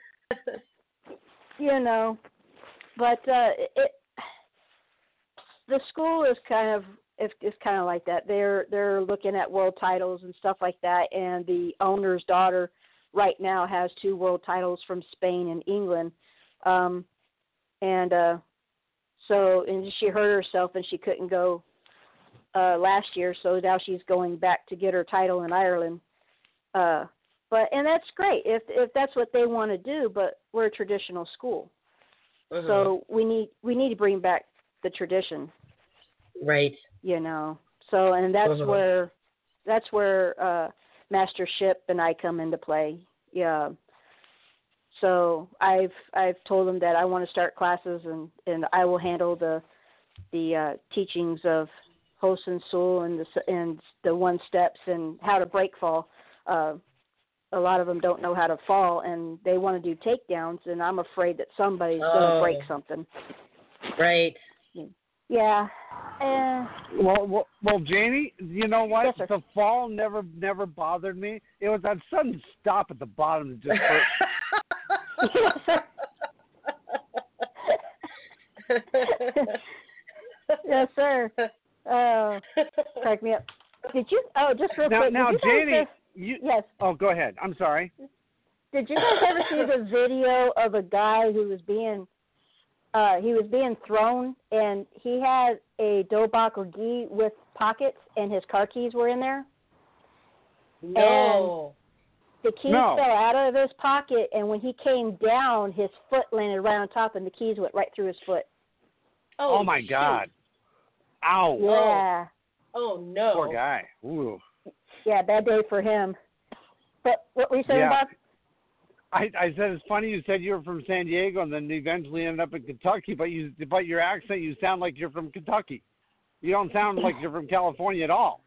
you know, but uh it the school is kind of it's kind of like that. They're they're looking at world titles and stuff like that, and the owner's daughter right now has two world titles from Spain and England, um, and uh, so and she hurt herself and she couldn't go uh, last year, so now she's going back to get her title in Ireland. Uh, but and that's great if if that's what they want to do. But we're a traditional school,
Mhm.
so we need we need to bring back the tradition.
Right.
You know. So and that's
Mhm.
where that's where uh, mastership and I come into play. Yeah. So I've I've told them that I want to start classes and and I will handle the the uh, teachings of Hosin Sul and the s- and the one steps and how to break fall. Uh, a lot of them don't know how to fall and they want to do takedowns and I'm afraid that somebody's going
Oh.
to break something.
Right.
Yeah. And
Well, well, well, Janie, you know what?
Yes,
the fall never never bothered me. It was that sudden stop at the bottom that just hurt.
yes, sir. Oh, crack me up. Did you? Oh, just real
now,
quick.
now,
did you guys
Janie,
ever-
you.
Yes.
Oh, go ahead. I'm sorry.
Did you guys ever see the video of a guy who was being uh he was being thrown and he had a dobok or gi with pockets and his car keys were in there?
No.
The keys
No.
fell out of his pocket and when he came down his foot landed right on top and the keys went right through his foot.
oh,
Oh, my
shoot.
God. Ow.
Yeah.
Oh no.
Poor guy. Ooh.
Yeah, bad day for him. But what were you saying
Yeah.
about
I, I said it's funny you said you were from San Diego and then eventually ended up in Kentucky, but you but your accent you sound like you're from Kentucky. You don't sound like you're from California at all.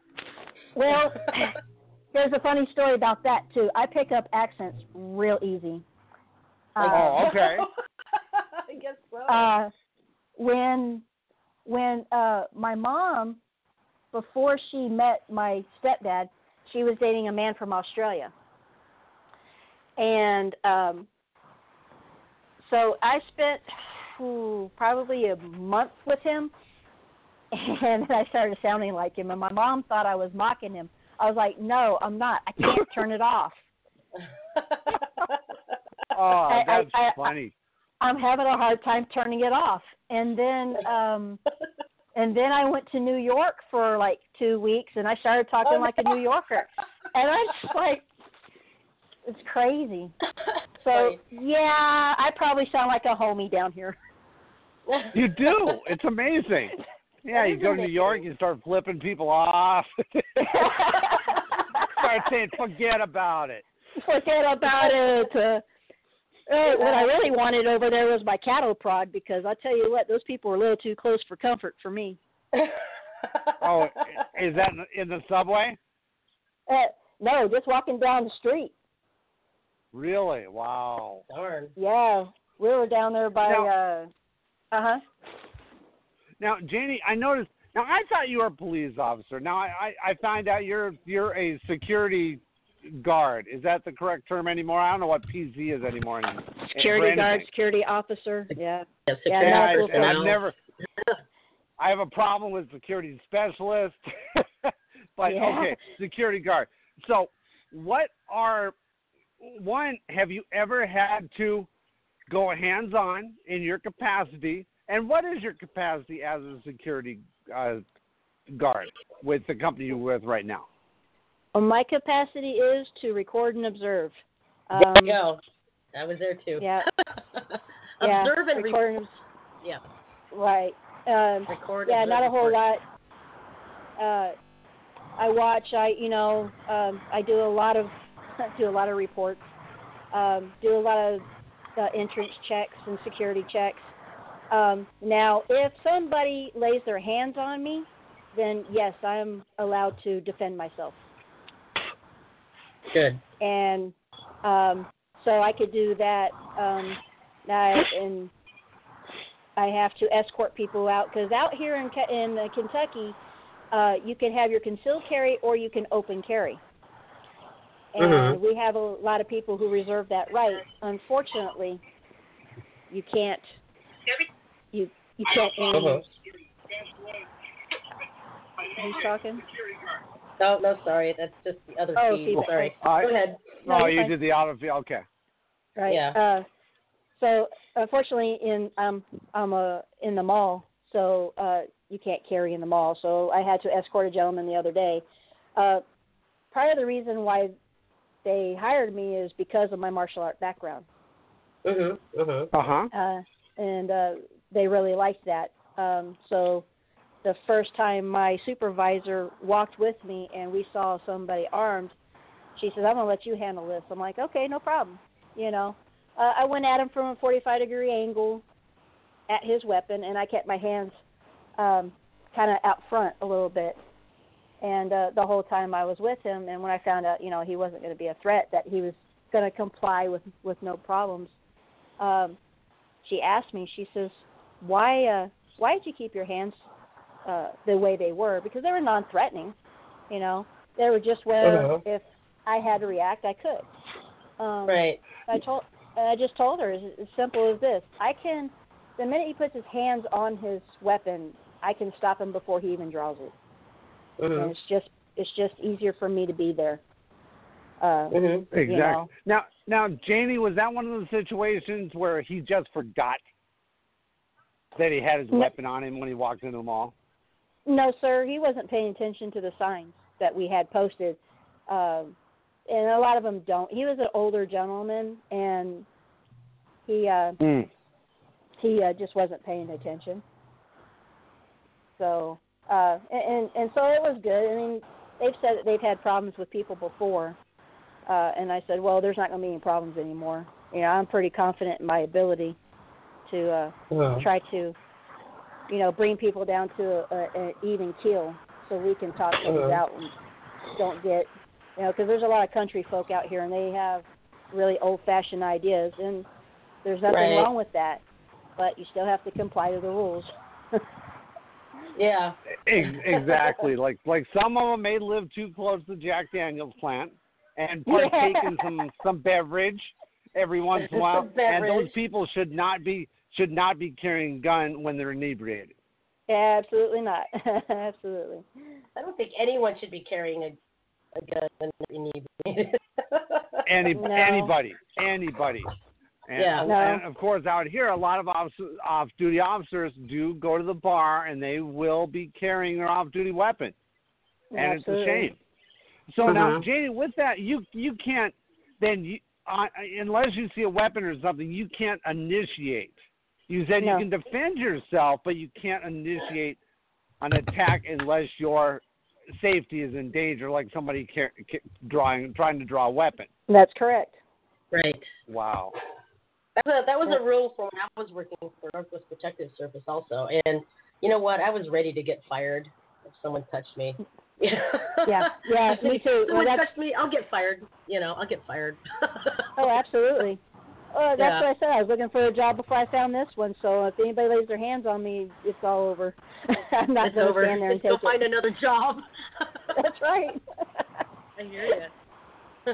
Well, there's a funny story about that too. I pick up accents real easy. Uh,
Oh, okay.
I guess so.
uh, when when uh, my mom, before she met my stepdad, she was dating a man from Australia, and um, so I spent ooh, probably a month with him, and I started sounding like him, and my mom thought I was mocking him. I was like, "No, I'm not. I can't turn it off.
Oh,
I- I-
that's
I-
funny.
I'm having a hard time turning it off." And then um and then I went to New York for like two weeks, and I started talking
Oh,
like a. New Yorker, and I'm just like, it's crazy. So yeah, I probably sound like a homie down here.
You do. It's amazing. Yeah, you go to New York, you start flipping people off. start saying, "Forget about it."
Forget about it. Uh, uh, what I really wanted over there was my cattle prod because I tell you what, those people were a little too close for comfort for me.
Oh, is that in the- subway?
Uh, no, just walking down the street.
Really? Wow.
Darn.
Yeah, we were down there by.
Now-
uh Uh huh.
Now, Janie, I noticed. Now, I thought you were a police officer. Now, I I, I find out you're you're a security guard. Is that the correct term anymore? I don't know what PZ is anymore. anymore for
Security guard,
anything.
security officer. Yeah.
Yes,
Yeah,
Yeah,
no,
I, and I've never. I have a problem with security specialist, but
Yeah.
okay, security guard. So, what are one? Have you ever had to go hands-on in your capacity? And what is your capacity as a security uh, guard with the company you're with right now?
Well, my capacity is to record and observe. Um,
there you go. I was there too.
Yeah. yeah.
Observe and
record
re-
and
yeah.
Right. Um,
Record.
yeah,
observe,
not a whole
report.
lot. Uh, I watch. I you know um, I do a lot of do a lot of reports. Um, do a lot of uh, entrance checks and security checks. Um, now, if somebody lays their hands on me, then yes, I'm allowed to defend myself.
Good.
and um, so I could do that. Um, I, and I have to escort people out because out here in in uh, Kentucky, uh, you can have your concealed carry or you can open carry. And
Mhm.
we have a lot of people who reserve that right. Unfortunately, you can't. You you can't.
Uh-huh.
Who's talking?
No, no, sorry. That's just the other
Oh,
feed.
feed,
Sorry.
I-
Go ahead.
No,
oh,
you're
you
fine.
did the auto field. Okay.
right?
Yeah.
Uh, so unfortunately, in um, I'm uh, in the mall, so uh, you can't carry in the mall. So I had to escort a gentleman the other day. Uh, part of the reason why they hired me is because of my martial art background.
Mhm. Mhm.
Uh-huh.
Uh, and uh, they really liked that. Um, so the first time my supervisor walked with me and we saw somebody armed, she says, "I'm gonna let you handle this." I'm like, "Okay, no problem." You know, uh, I went at him from a 45 degree angle at his weapon, and I kept my hands um, kind of out front a little bit. And uh, the whole time I was with him, and when I found out, you know, he wasn't going to be a threat, that he was going to comply with with no problems, um, she asked me. She says, "Why, uh, why did you keep your hands uh, the way they were? Because they were non-threatening, you know. They were just where
Uh-huh.
if I had to react, I could." Um,
Right.
I told, and I just told her as, as simple as this: I can, the minute he puts his hands on his weapon, I can stop him before he even draws it. And
Mhm.
it's just, it's just easier for me to be there. Uh,
Mhm.
Exactly.
You know.
Now, now, Jamie, was that one of the situations where he just forgot that he had his
No.
weapon on him when he walked into the mall?
No, sir, he wasn't paying attention to the signs that we had posted, um, and a lot of them don't. He was an older gentleman, and he uh,
Mm.
he uh, just wasn't paying attention. So, uh, and, and and so it was good. I mean, they've said that they've had problems with people before, uh, and I said, well, there's not going to be any problems anymore. You know, I'm pretty confident in my ability to uh, try to, you know, bring people down to a, a, an even keel, so we can talk things out and don't get, you know, because there's a lot of country folk out here and they have really old-fashioned ideas, and there's nothing
Right.
wrong with that, but you still have to comply to the rules.
Yeah.
Ex- exactly. like like some of them may live too close to Jack Daniel's plant and
Yeah.
partake in some some beverage every once in a while. And those people should not be should not be carrying a gun when they're inebriated.
Absolutely not. Absolutely.
I don't think anyone should be carrying a, a gun when they're inebriated.
Any
No.
anybody, anybody. And,
Yeah.
and
No.
of course, out here, a lot of officer, off-duty officers do go to the bar, and they will be carrying their off-duty weapon, and
Absolutely.
it's a shame. So now,
Uh-huh.
Janie, with that, you you can't then you uh, unless you see a weapon or something, you can't initiate. You said
No.
you can defend yourself, but you can't initiate an attack unless your safety is in danger, like somebody car- ca- drawing trying to draw a weapon.
That's correct.
right.
Wow.
That was, a, that was a rule for when I was working for Northwest Protective Service also. And you know what? I was ready to get fired if someone touched me.
Yeah, yeah, me too. Well,
Someone
that's-
touched me, I'll get fired. You know, I'll get fired.
Oh, absolutely. Oh, that's
Yeah.
what I said. I was looking for a job before I found this one. So if anybody lays their hands on me, it's all over. I'm not going to
over.
stand there and
Just go
take
find another job.
That's right.
I hear you.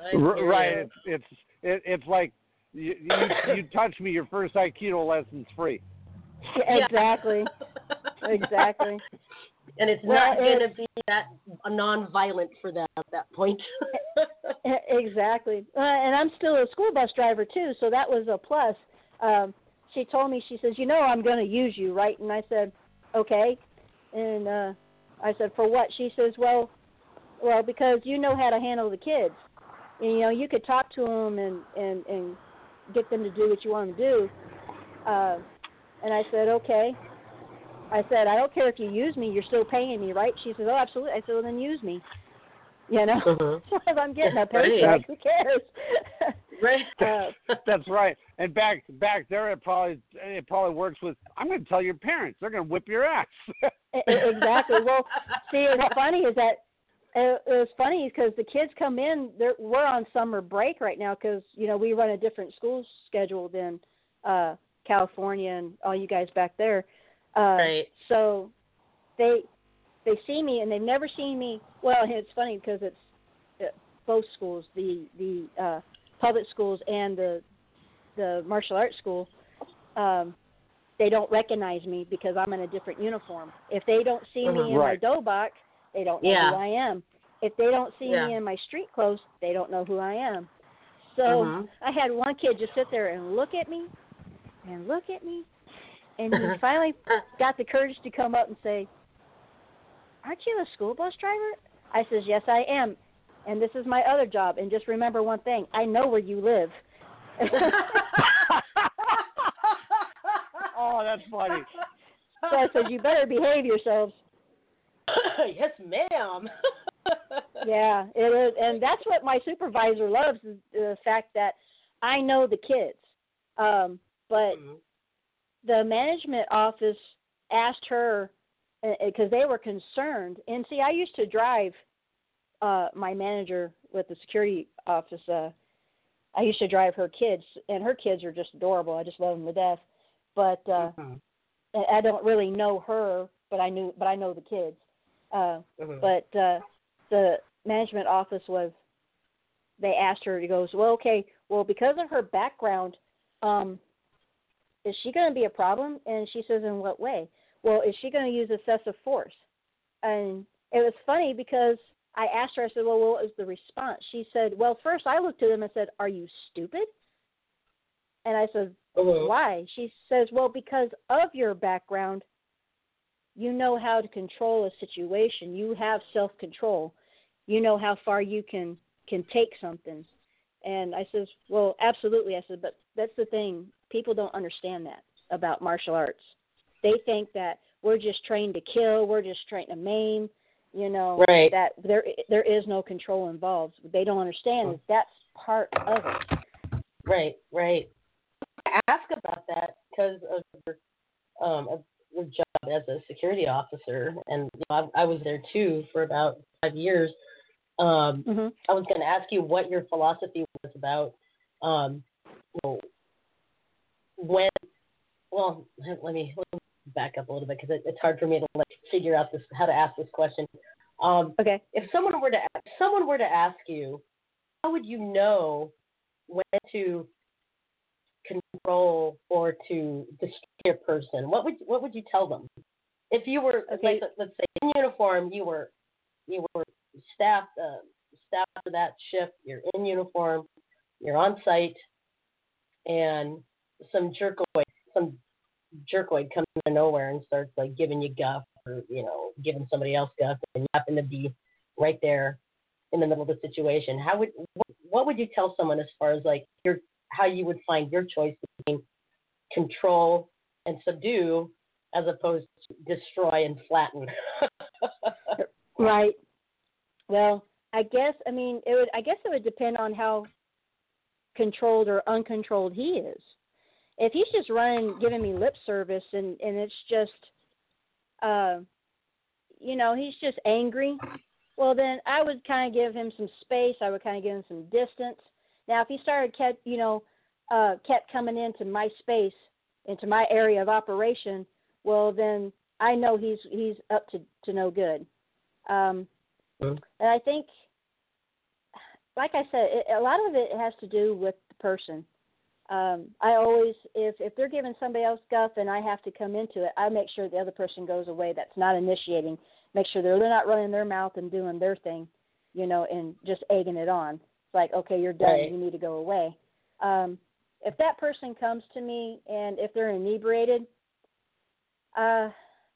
I
R-
hear
right.
ya.
It's it's it, it's like you, you you touch me, your first Aikido lesson's free.
Yeah.
exactly. Exactly.
And it's
Well,
not going to be that non-violent for them at that point.
Exactly. Uh, and I'm still a school bus driver too, so that was a plus. Um, she told me, she says, "You know, I'm going to use you, right?" And I said, "Okay." And uh, I said, "For what?" She says, "Well, well, because you know how to handle the kids. And, you know, you could talk to them and and and get them to do what you want them to do." Uh, and I said, "Okay." I said, "I don't care if you use me. You're still paying me, right?" She says, "Oh, absolutely." I said, "Well, then use me." You know,
Mhm.
as I'm getting a paycheck, who cares?
right.
Uh,
That's right. And back back there, it probably it probably works with. I'm going to tell your parents. They're going to whip your ass.
Exactly. Well, see, what's funny is that uh, it was funny because the kids come in. They're, we're on summer break right now because you know we run a different school schedule than uh, California and all you guys back there. Uh,
Right.
So they they see me and they've never seen me. Well, it's funny because it's uh, both schools, the the uh, public schools and the the martial arts school. Um, they don't recognize me because I'm in a different uniform. If they don't see me
Mhm.
in
Right.
my dobok, they don't know
Yeah.
who I am. If they don't see
Yeah.
me in my street clothes, they don't know who I am. So
Mhm.
I had one kid just sit there and look at me and look at me and he finally got the courage to come up and say, "Aren't you a school bus driver?" I says, "Yes, I am, and this is my other job. And just remember one thing: I know where you live."
oh, that's funny.
So I said, "You better behave yourselves."
yes, ma'am.
yeah, it is, and that's what my supervisor loves is the fact that I know the kids. Um, but
Mm-hmm.
The management office asked her because they were concerned. And see, I used to drive uh my manager with the security office. Uh, I used to drive her kids, and her kids are just adorable. I just love them to death. But uh,
Mm-hmm.
I don't really know her, but I knew, but I know the kids. Uh,
Mhm.
But uh, the management office was. They asked her. He goes, well, okay, well, because of her background, um, is she going to be a problem? And she says, in what way? Well, is she going to use excessive force? And it was funny because I asked her, I said, well, what was the response? She said, well, first I looked at him and said, are you stupid? And I said,
Mhm.
why? She says, well, because of your background, you know how to control a situation. You have self control. You know how far you can can take something. And I says, well, absolutely. I said, but that's the thing. People don't understand that about martial arts. They think that we're just trained to kill. We're just trained to maim. You know
Right.
that there there is no control involved. They don't understand that that's part of it.
Right, right. I ask about that because of your, um, of your job as a security officer, and you know, I, I was there too for about five years. Um,
Mm-hmm.
I was going to ask you what your philosophy was about, um, you know, when. Well, let me, let me back up a little bit because it, it's hard for me to like figure out this how to ask this question. Um,
okay.
If someone were to if someone were to ask you, how would you know when to control or to destroy a person? What would what would you tell them? If you were
Okay.
like, let's say in uniform, you were you were staff uh, staff for that shift. You're in uniform. You're on site, and some jerkoid some jerkoid comes out of nowhere and starts like giving you guff or you know giving somebody else guff, and you happen to be right there in the middle of the situation. How would what, would you tell someone as far as like your how you would find your choice between control and subdue as opposed to destroy and flatten?
Right. Well, I guess I mean it would. I guess it would depend on how controlled or uncontrolled he is. If he's just running, giving me lip service, and and it's just, uh, you know, he's just angry. Well, then I would kind of give him some space. I would kind of give him some distance. Now, if he started kept, you know, uh, kept coming into my space, into my area of operation, well, then I know he's he's up to to no good. Um, and I think, like I said, it, a lot of it has to do with the person. Um, I always, if if they're giving somebody else guff and I have to come into it, I make sure the other person goes away. That's not initiating. Make sure they're, they're not running their mouth and doing their thing, you know, and just egging it on. It's like, okay, you're done.
Right.
You need to go away. Um, if that person comes to me and if they're inebriated, uh,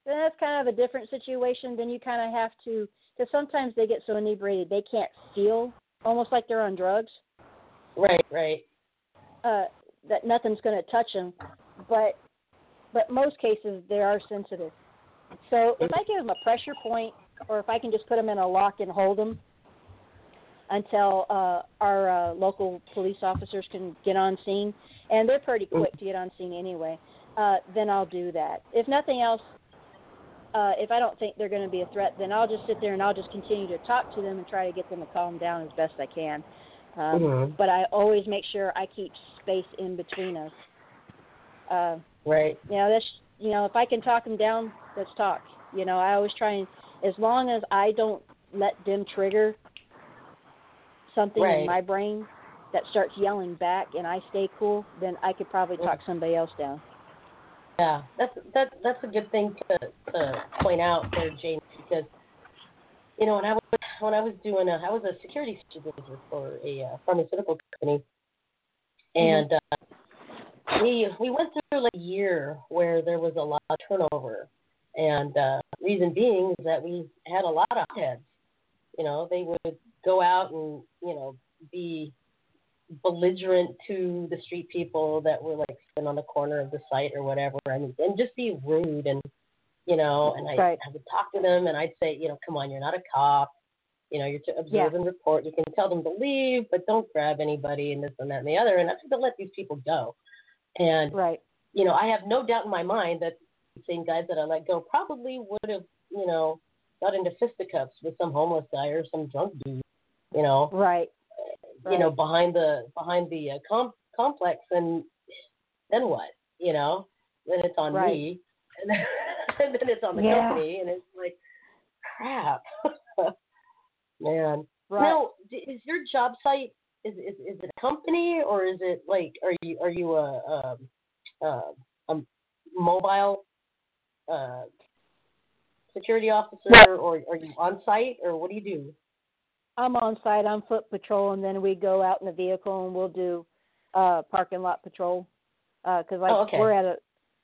then that's kind of a different situation. Then you kind of have to, because sometimes they get so inebriated they can't feel, almost like they're on drugs.
right, right.
Uh, that nothing's going to touch them, but but most cases they are sensitive. So if I give them a pressure point, or if I can just put them in a lock and hold them until uh, our uh, local police officers can get on scene, and they're pretty quick to get on scene anyway, uh, then I'll do that. If nothing else, uh, if I don't think they're going to be a threat, then I'll just sit there and I'll just continue to talk to them and try to get them to calm down as best I can. Um,
Mhm.
But I always make sure I keep space in between us. Uh,
Right.
you know, that's you know, if I can talk them down, let's talk. You know, I always try and as long as I don't let them trigger something
Right.
in my brain that starts yelling back and I stay cool, then I could probably talk somebody else down.
Yeah, that's that that's a good thing to to point out there, Jane, because you know when I was when I was doing a I was a security supervisor for a uh, pharmaceutical company, and uh, we we went through like a year where there was a lot of turnover, and uh, reason being is that we had a lot of heads. You know, they would go out and you know be belligerent to the street people that were like sitting on the corner of the site or whatever, and and just be rude and you know, and I,
Right.
I would talk to them and I'd say, you know, come on, you're not a cop. You know, you're to observe
Yeah.
and report. You can tell them to leave, but don't grab anybody and this and that and the other. And I had to let these people go. And
right.
you know, I have no doubt in my mind that the same guys that I let go probably would have, you know, got into fisticuffs with some homeless guy or some drunk dude, you know,
Right. right.
you know, behind the behind the uh, com- complex, and then what? You know, then it's on
Right.
me, and then, it's on the
Yeah.
company, and it's like, crap, man.
Right.
Now, is your job site is, is is it a company or is it like are you are you a a, a, a mobile uh, security officer or are you on site or what do you do?
I'm on site. I'm foot patrol, and then we go out in the vehicle and we'll do uh parking lot patrol. Because like
Oh, okay.
we're at a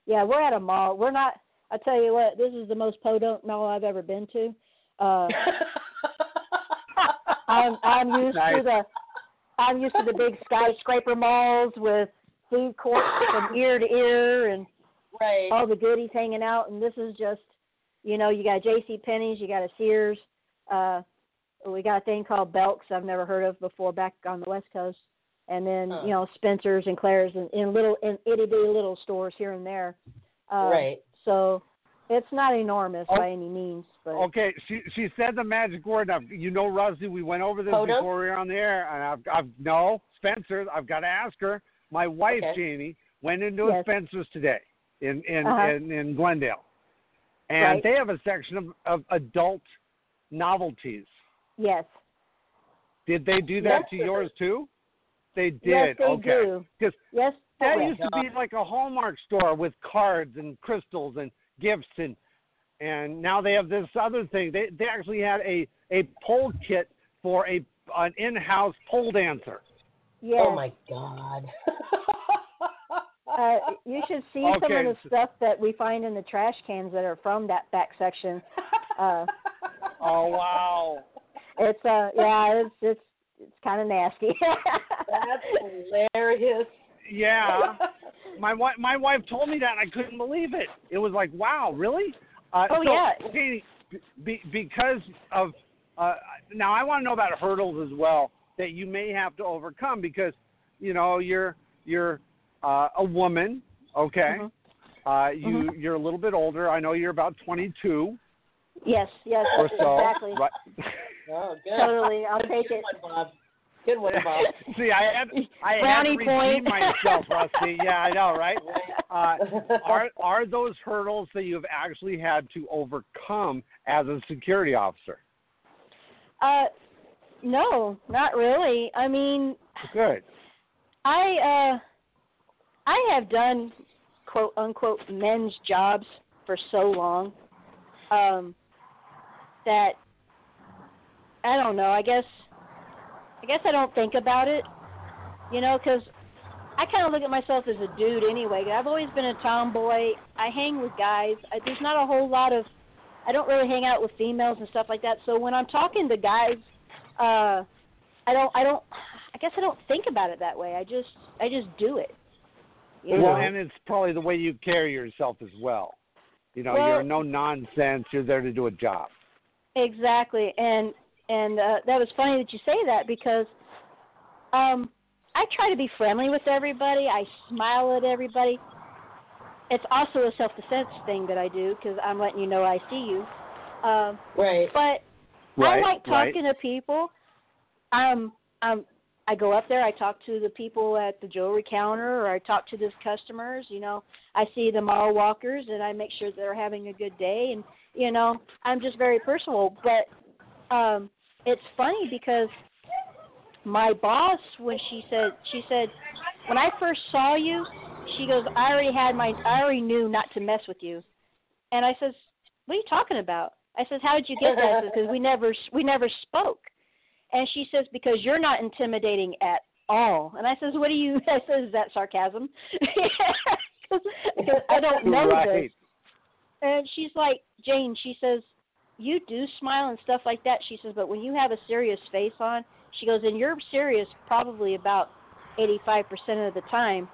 yeah we're at a mall. We're not. I tell you what, this is the most podunk mall I've ever been to. Uh, I'm I'm used to the I'm used to the big skyscraper malls with food courts from ear to ear and
right.
all the goodies hanging out. And this is just, you know, you got J.C. Penney's, you got a Sears. Uh, we got a thing called Belks I've never heard of before back on the West Coast, and then
Huh.
you know Spencer's and Claire's and in little in itty bitty little stores here and there. Uh,
Right.
So it's not enormous
Oh.
by any means, but
Okay, she she said the magic word. Now, you know, Rusty, we went over this
Podunk?
before we were on the air, and I've, I've no Spencer. I've got to ask her. My wife
Okay.
Jamie went into a
Yes.
Spencer's today in in,
Uh-huh.
in in Glendale, and
Right.
they have a section of, of adult novelties.
yes,
Did they do that
Yes.
to yours too? They did.
yes they
okay.
do. Yes,
that
Oh my
used to be like a Hallmark store with cards and crystals and gifts and and now they have this other thing. They they actually had a a pole kit for a an in-house pole dancer.
yes.
Oh my god.
uh, you should see some of the stuff that we find in the trash cans that are from that back section. Uh,
Oh wow!
it's uh, yeah, it's it's it's kind of nasty.
That's hilarious.
Yeah, my wife my wife told me that and I couldn't believe it. It was like wow, really? Uh,
Oh,
so,
yeah.
Katie, be, because of uh, now I want to know about hurdles as well that you may have to overcome because you know you're you're uh, a woman, okay?
Mhm.
Uh, you you're a little bit older. I know you're about 22
yes, yes,
or so.
exactly.
Right?
Oh, good.
Totally, I'll take it.
One, Bob. Good one, Bob.
See, I had I had
Brownie
to
point.
myself, Rusty. Yeah, I know, right? Uh, are are those hurdles that you've actually had to overcome as a security officer?
Uh, no, not really. I mean,
Good.
I uh, I have done quote unquote men's jobs for so long, um, that I don't know. I guess I guess I don't think about it, you know, because I kind of look at myself as a dude anyway. I've always been a tomboy. I hang with guys. I, there's not a whole lot of. I don't really hang out with females and stuff like that. So when I'm talking to guys, uh, I don't. I don't. I guess I don't think about it that way. I just. I just do it. You
Well,
know?
and it's probably the way you carry yourself as well. You know,
Well-
you're no nonsense. You're there to do a job.
Exactly, and and uh, that was funny that you say that because um, I try to be friendly with everybody. I smile at everybody. It's also a self defense thing that I do because I'm letting you know I see you. Um,
right.
But I
Right,
like
right.
talking to people. Um, um, I go up there. I talk to the people at the jewelry counter, or I talk to the customers. You know, I see the mall walkers, and I make sure they're having a good day. And you know, I'm just very personal. But um, it's funny because my boss, when she said, she said, when I first saw you, she goes, I already had my, I already knew not to mess with you. And I says, what are you talking about? I says, how did you get that? Because we never, we never spoke. And she says, because you're not intimidating at all. And I says, what do you? I says, is that sarcasm? Because I don't know
right.
this. And she's like, Jane. She says, you do smile and stuff like that. She says, but when you have a serious face on, she goes, and you're serious probably about 85% of the time.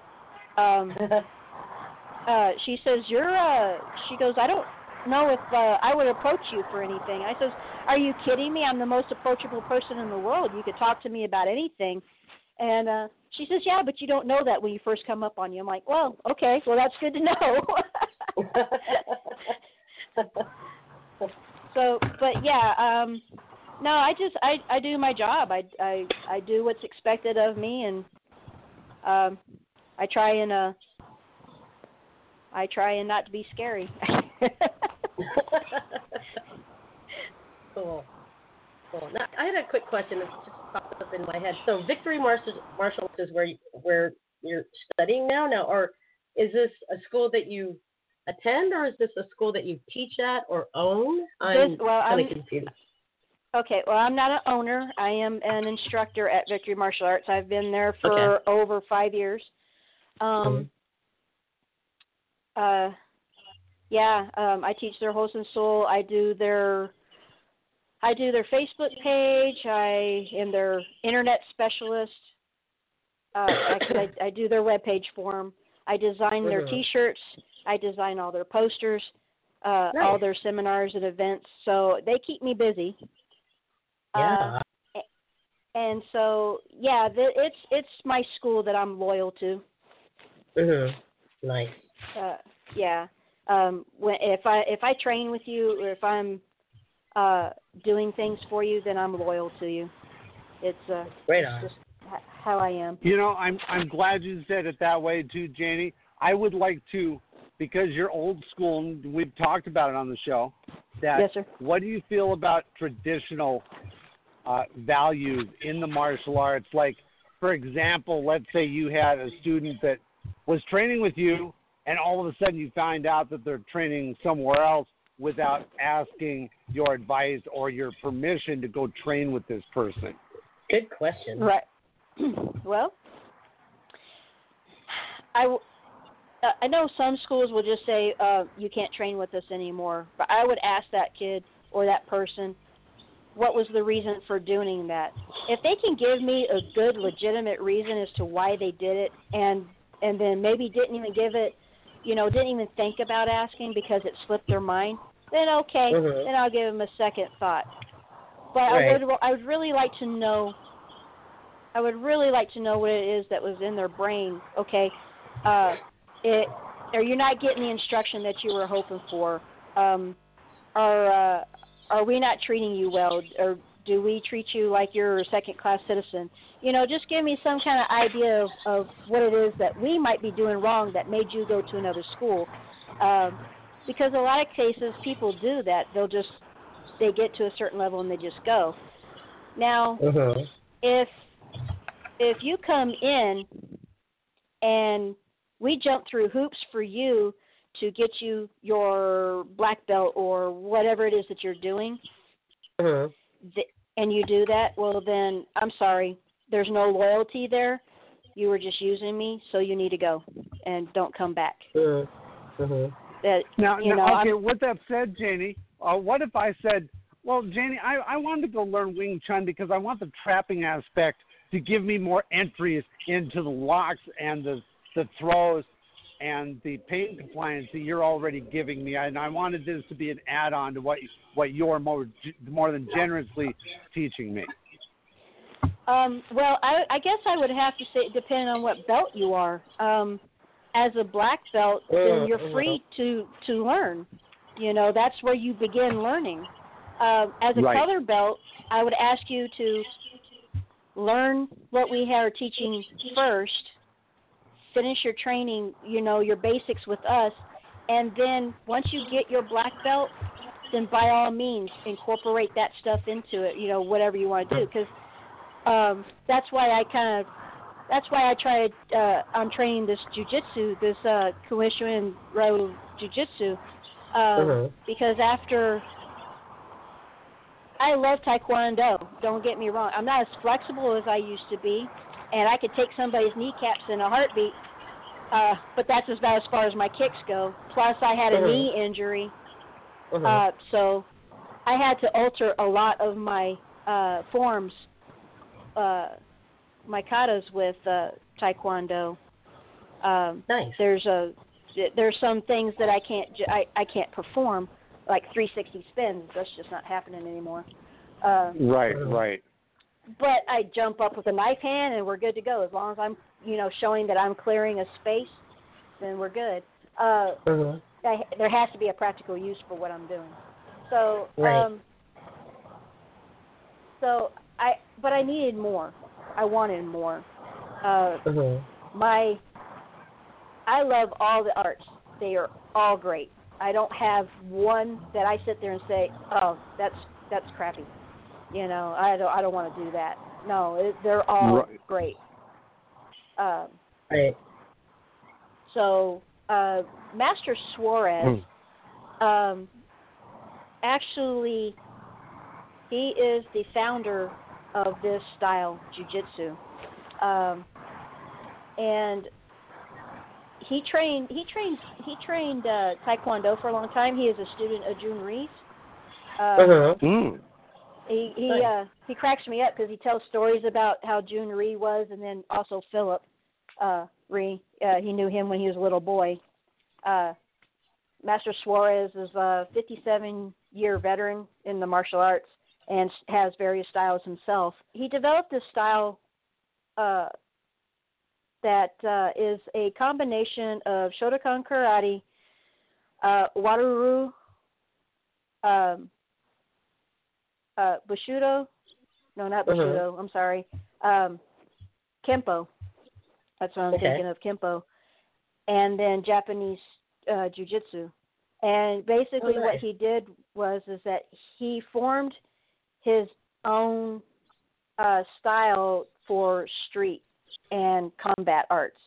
Um, uh, she says, you're, uh, she goes, I don't know if uh, I would approach you for anything. I says, are you kidding me? I'm the most approachable person in the world. You could talk to me about anything. And uh, she says, yeah, but you don't know that when you first come up on you. I'm like, well, okay, well, that's good to know. so, but yeah, um, no, I just I I do my job. I I I do what's expected of me, and um, I try and uh, I try and not to be scary.
cool. Cool. Now, I had a quick question that just popped up in my head. So, Victory Martial is where you, where you're studying now. Now, or is this a school that you attend, or is this a school that you teach at or own? I'm
This- well,
kind of confused.
Okay, well, I'm not an owner. I am an instructor at Victory Martial Arts. I've been there for
Okay.
over five years. Um, uh, yeah, um, I teach their Hosin Sul. I do their, I do their Facebook page. I am their internet specialist. Uh, I, I, I do their web page for them. I design their
Mhm.
T-shirts. I design all their posters, uh,
Nice.
all their seminars and events. So they keep me busy.
Yeah.
Uh, and so yeah, the, it's it's my school that I'm loyal to.
Mhm. Nice.
Uh, yeah. Um, when if I if I train with you or if I'm uh, doing things for you, then I'm loyal to you. It's uh,
Right
it's
on.
just h- how I am.
You know, I'm I'm glad you said it that way too, Janie. I would like to, because you're old school, and we've talked about it on the show. That
Yes, sir.
what do you feel about traditional uh, values in the martial arts? Like, for example, let's say you had a student that was training with you, and all of a sudden you find out that they're training somewhere else without asking your advice or your permission to go train with this person.
Good question.
Right. well, I, w- I know some schools will just say uh, you can't train with us anymore, but I would ask that kid or that person what was the reason for doing that. If they can give me a good, legitimate reason as to why they did it, and and then maybe didn't even give it, you know, didn't even think about asking because it slipped their mind, then okay,
Mhm.
then I'll give them a second thought. But
Right.
I would I would really like to know I would really like to know what it is that was in their brain. Okay, uh, it, are you're not getting the instruction that you were hoping for? Um, are uh, are we not treating you well, or do we treat you like you're a second class citizen? You know, just give me some kind of idea of, of what it is that we might be doing wrong that made you go to another school. Um, because a lot of cases, people do that. They'll just they get to a certain level and they just go. Now,
Mhm.
if if you come in and we jump through hoops for you to get you your black belt or whatever it is that you're doing
Mhm.
th- and you do that well then i'm sorry there's no loyalty there you were just using me so you need to go and don't come back
Mhm. Mhm.
that
Now,
you
now okay,
I'm,
with that said, Janie, uh, what if I said, well, Janie, I, I wanted to go learn Wing Chun because I want the trapping aspect to give me more entries into the locks and the, the throws and the pain compliance that you're already giving me. And I wanted this to be an add-on to what, what you're more, more than generously teaching me.
Um, well, I, I guess I would have to say, depending on what belt you are. Um, as a black belt, then
Mm,
you're
mhm.
free to to learn. You know, that's where you begin learning. Um, as a
Right.
color belt, I would ask you to learn what we are teaching first. Finish your training, you know, your basics with us, and then once you get your black belt, then by all means incorporate that stuff into it. You know, whatever you want to do, because um, that's why I kind of that's why I tried. Uh, I'm training this jujitsu, this uh, Kenwayoshin Ryu jujitsu, um,
Mhm.
because after I love Taekwondo. Don't get me wrong. I'm not as flexible as I used to be, and I could take somebody's kneecaps in a heartbeat. Uh, but that's about as far as my kicks go. Plus, I had a
Uh-huh.
knee injury,
Uh-huh.
uh, so I had to alter a lot of my uh, forms, uh, my katas with uh, taekwondo. Um,
nice.
There's a there's some things that I can't I, I can't perform, like 360 spins. That's just not happening anymore. Uh,
Right, right.
But I jump up with a knife hand and we're good to go. As long as I'm, you know, showing that I'm clearing a space, then we're good. Uh,
Uh-huh.
I, there has to be a practical use for what I'm doing. So,
Right.
um, so I, but I needed more. I wanted more. Uh,
Uh-huh.
my, I love all the arts. They are all great. I don't have one that I sit there and say, "Oh, that's that's crappy." You know, I don't I don't want to do that. No, it, they're all
Right.
great. Um,
Right.
so uh, Master Suarez, um, actually, he is the founder of this style, jujitsu, um, and he trained he trained he trained uh, taekwondo for a long time. He is a student of Jhoon Rhee. Uh,
Uh-huh.
Mm.
He he uh he cracks me up because he tells stories about how Jhoon Rhee was, and then also Philip uh Rhee. Uh, he knew him when he was a little boy. Uh, Master Suarez is a 57 year veteran in the martial arts and has various styles himself. He developed this style uh, that uh, is a combination of Shotokan karate, uh, Wado Ryu, um, uh, Bushido. No, not
Uh-huh.
Bushido. I'm sorry. Um, Kempo. That's what I'm
Okay.
thinking of, Kempo. And then Japanese uh, Jiu-Jitsu. And basically
Oh,
what he did was is that he formed his own uh, style for street and combat arts.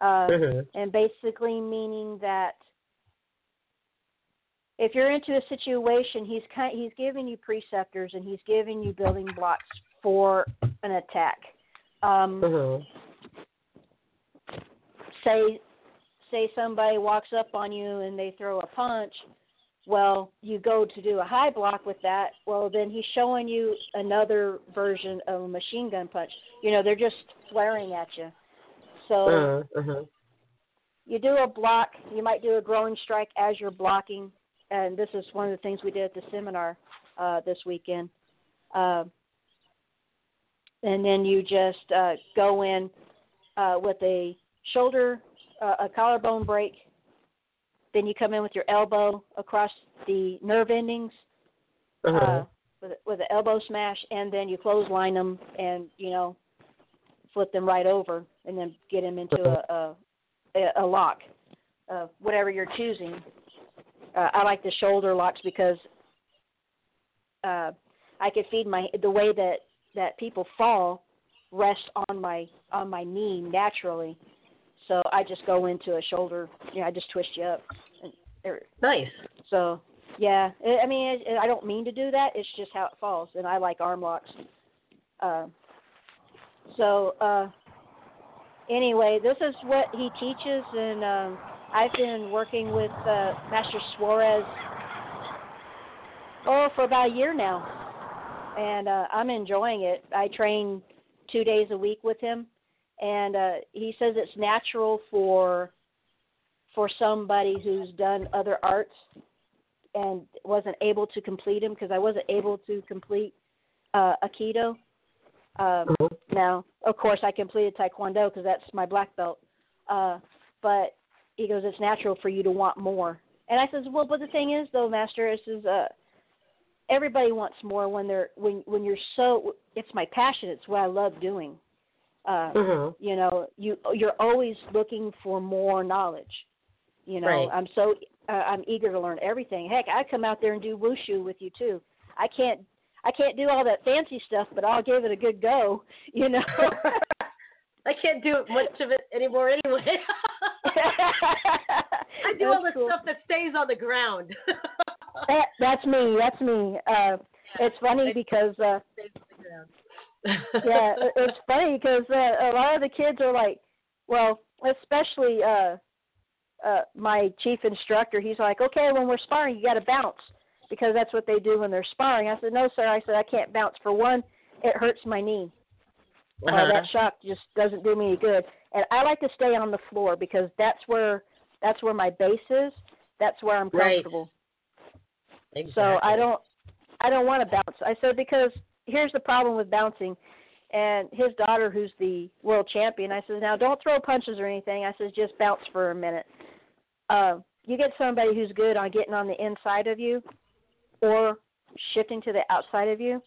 Uh,
Mhm.
and basically meaning that if you're into a situation, he's kind, he's giving you preceptors and he's giving you building blocks for an attack. Um,
Uh-huh.
say say somebody walks up on you and they throw a punch well you go to do a high block with that well then he's showing you another version of a machine gun punch you know they're just flaring at you so
Uh-huh. Uh-huh.
you do a block you might do a groin strike as you're blocking and this is one of the things we did at the seminar uh, this weekend uh, and then you just uh, go in uh, with a shoulder, uh, a collarbone break. Then you come in with your elbow across the nerve endings
Uh-huh.
uh, with with an elbow smash, and then you close line them and you know flip them right over, and then get them into a a, a lock, uh, whatever you're choosing. Uh, I like the shoulder locks because uh, I could feed my the way that that people fall rest on my on my knee naturally. So I just go into a shoulder. You know, I just twist you up. And, er,
Nice.
so yeah, I I mean, it, I don't mean to do that. It's just how it falls, and I like arm locks. Uh, so uh, anyway, this is what he teaches, and um, I've been working with uh, Master Suarez oh for about a year now, and uh, I'm enjoying it. I train two days a week with him, and uh, he says it's natural for for somebody who's done other arts and wasn't able to complete them because I wasn't able to complete uh, Aikido. Um, now, of course, I completed Taekwondo because that's my black belt. Uh, but he goes, it's natural for you to want more. And I says, well, but the thing is, though, Master, this is uh, everybody wants more when they're when when you're so. It's my passion. It's what I love doing. Uh,
Mhm.
You know, you you're always looking for more knowledge. You know,
Right.
I'm so uh, I'm eager to learn everything. Heck, I come out there and do wushu with you too. I can't I can't do all that fancy stuff, but I'll give it a good go. You know.
I can't do much of it anymore anyway. I do all the
cool.
stuff that stays on the ground.
that, that's me. That's me. Uh, it's funny because uh,
Stays on the ground.
yeah, it's funny because uh, a lot of the kids are like, well, especially uh, uh, my chief instructor. He's like, okay, when we're sparring, you got to bounce because that's what they do when they're sparring. I said, no, sir. I said I can't bounce. For one, it hurts my knee. Uh,
Uh-huh.
that shock just doesn't do me any good. And I like to stay on the floor because that's where that's where my base is. That's where I'm
Right.
comfortable.
Exactly.
So I don't I don't want to bounce. I said because here's the problem with bouncing. And his daughter, who's the world champion, I said, now don't throw punches or anything. I said, just bounce for a minute. Uh, you get somebody who's good on getting on the inside of you or shifting to the outside of you.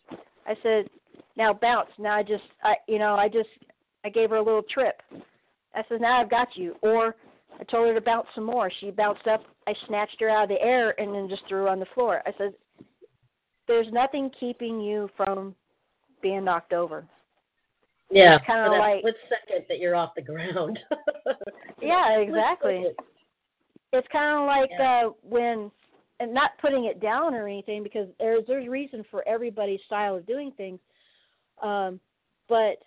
I said, now bounce. Now I just, I, you know, I just, I gave her a little trip. I said, now I've got you. Or I told her to bounce some more. She bounced up. I snatched her out of the air and then just threw her on the floor. I said, there's nothing keeping you from being knocked over.
Yeah,
It's kinda like-
split second that you're off the ground.
Yeah, exactly. It's kind of like
Yeah.
uh, when, and not putting it down or anything, because there's there's reason for everybody's style of doing things. Um, but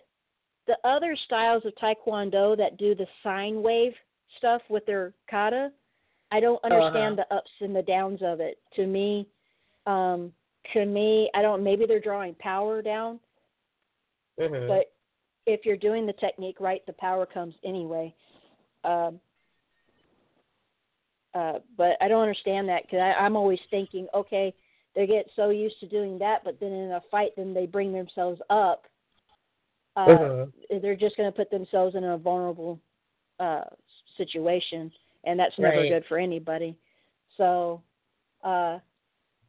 the other styles of Taekwondo that do the sine wave stuff with their kata, I don't understand the ups and the downs of it. To me, um, to me, I don't. Maybe they're drawing power down,
Mhm.
but if you're doing the technique right, the power comes anyway. Um, uh, but I don't understand that because I'm always thinking, okay, they get so used to doing that, but then in a fight, then they bring themselves up. Uh,
Mhm.
They're just going to put themselves in a vulnerable uh, situation, and that's never
Right.
good for anybody. So, uh,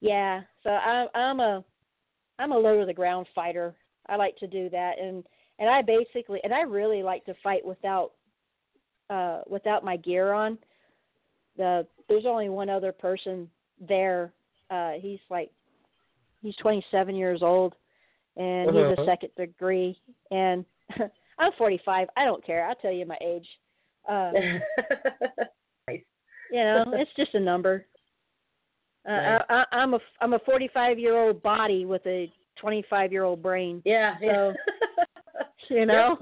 yeah. So I'm I'm a I'm a low to the ground fighter. I like to do that, and and I basically and I really like to fight without uh without my gear on. The there's only one other person there. Uh he's like he's 27 years old and he's
Uh-huh.
a second degree and I'm 45. I don't care. I'll tell you my age. Um
Nice.
you know, it's just a number. Uh. I, I, I'm a I'm a 45 year old body with a 25 year old brain.
yeah, yeah.
So you know,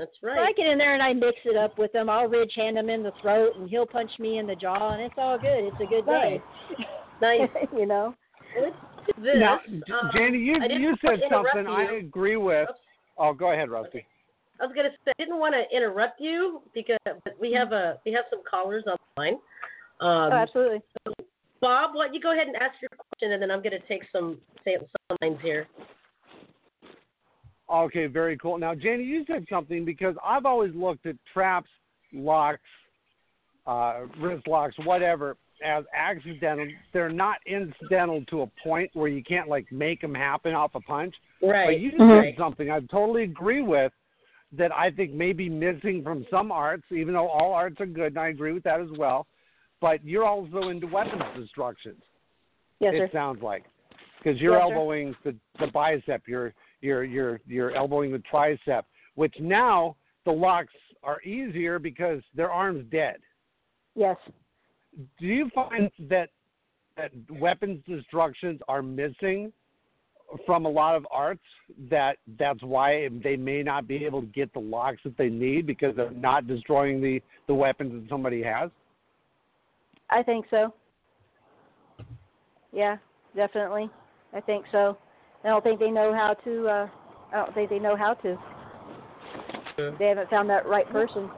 That's
so I
right.
get in there and I mix it up with him. I'll ridge hand him in the throat, and he'll punch me in the jaw, and it's all good. It's a good day.
Nice.
you know.
Let's this.
Now,
Um,
Janie, you you said
to interrupt
something I agree with. Oh, go ahead, Rusty.
I was gonna say I didn't want to interrupt you because we have a we have some callers on the line. Um,
oh, absolutely.
Bob, why don't you go ahead and ask your question, and then I'm gonna take some say some lines here.
Okay, very cool. Now, Janie, you said something because I've always looked at traps, locks, uh, wrist locks, whatever, as accidental. They're not incidental to a point where you can't like make them happen off a punch.
Right.
But you
Mhm.
said something I totally agree with that I think may be missing from some arts, even though all arts are good, and I agree with that as well. But you're also into weapons destructions.
Yes,
it
sir.
sounds like because you're
Yes, sir.
elbowing the, the bicep, you're you're you're you're elbowing the tricep, which now the locks are easier because their arm's dead.
Yes.
Do you find that that weapons destructions are missing from a lot of arts? That that's why they may not be able to get the locks that they need because they're not destroying the the weapons that somebody has.
I think so. Yeah, definitely. I think so. I don't think they know how to. uh I don't think they know how to. They haven't found that right person.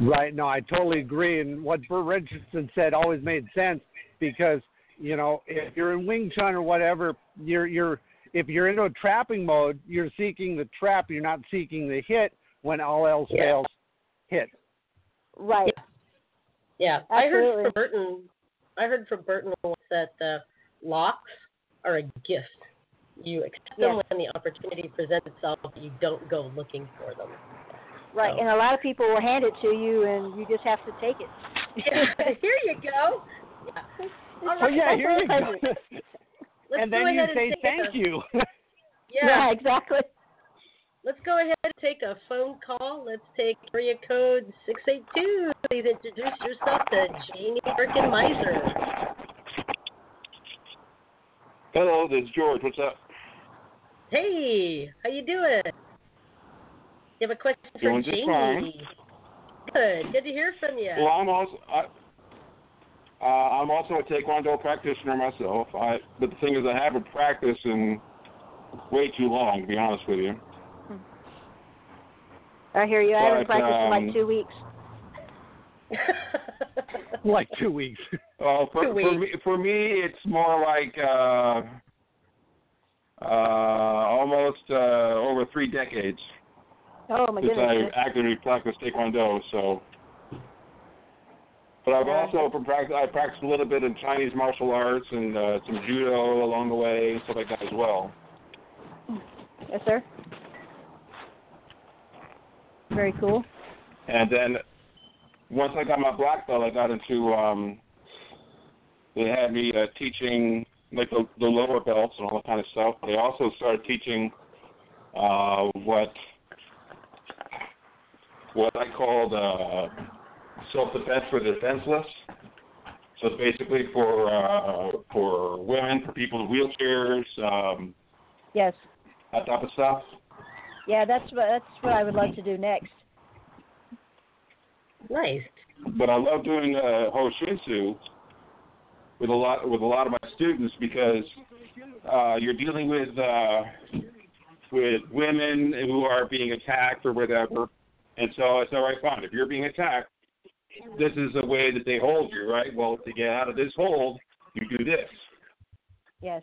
Right. No, I totally agree. And what Burt Richardson said always made sense because you know if you're in Wing Chun or whatever, you're you're if you're into a trapping mode, you're seeking the trap. You're not seeking the hit. When all else
Yeah.
fails, hit.
Right.
Yeah, I heard
Absolutely.
from Burton. I heard from Burton once that the locks are a gift. You accept them when the opportunity presents itself. You don't go looking for them.
Right.
So-
And a lot of people will hand it to you, and you just have to take it.
Here you go. Yeah. All
Oh yeah, here you go.
Let's
and
go
then you say thank
a,
you.
Yeah.
yeah, exactly.
Let's go ahead and take a phone call. Let's take area code 682. Please introduce yourself to Janie Larkin-Meiser.
Hello, this is George. What's up?
Hey, how you doing? You have a question
Doing
for
just
Jamie?
fine.
Good. Good to hear from you.
Well, I'm also I, uh, I'm also a Taekwondo practitioner myself. I, but the thing is, I haven't practiced in way too long, to be honest with you.
I hear you. I haven't
But,
practiced in
um,
like two weeks.
like two weeks.
Well, for,
Two
for me, for me, it's more like uh, uh, almost uh, over three decades
Oh my
since
goodness.
I actively practiced Taekwondo. So, but I've also been practice. I practiced a little bit in Chinese martial arts and uh, some judo along the way and stuff like that as well.
Yes, sir. Very cool.
And then once I got my black belt, I got into. um They had me uh, teaching like the, the lower belts and all that kind of stuff. They also started teaching uh, what what I called uh, self defense for the defenseless. So it's basically for uh, for women, for people in wheelchairs, um,
Yes.
that type of stuff.
Yeah, that's what that's what I would love to do next.
Nice.
but I love doing uh, Hosin Sul with a lot with a lot of my students because uh, you're dealing with uh, with women who are being attacked or whatever, and so it's all right, fine. If you're being attacked, this is the way that they hold you, right? Well, to get out of this hold, you do this.
Yes.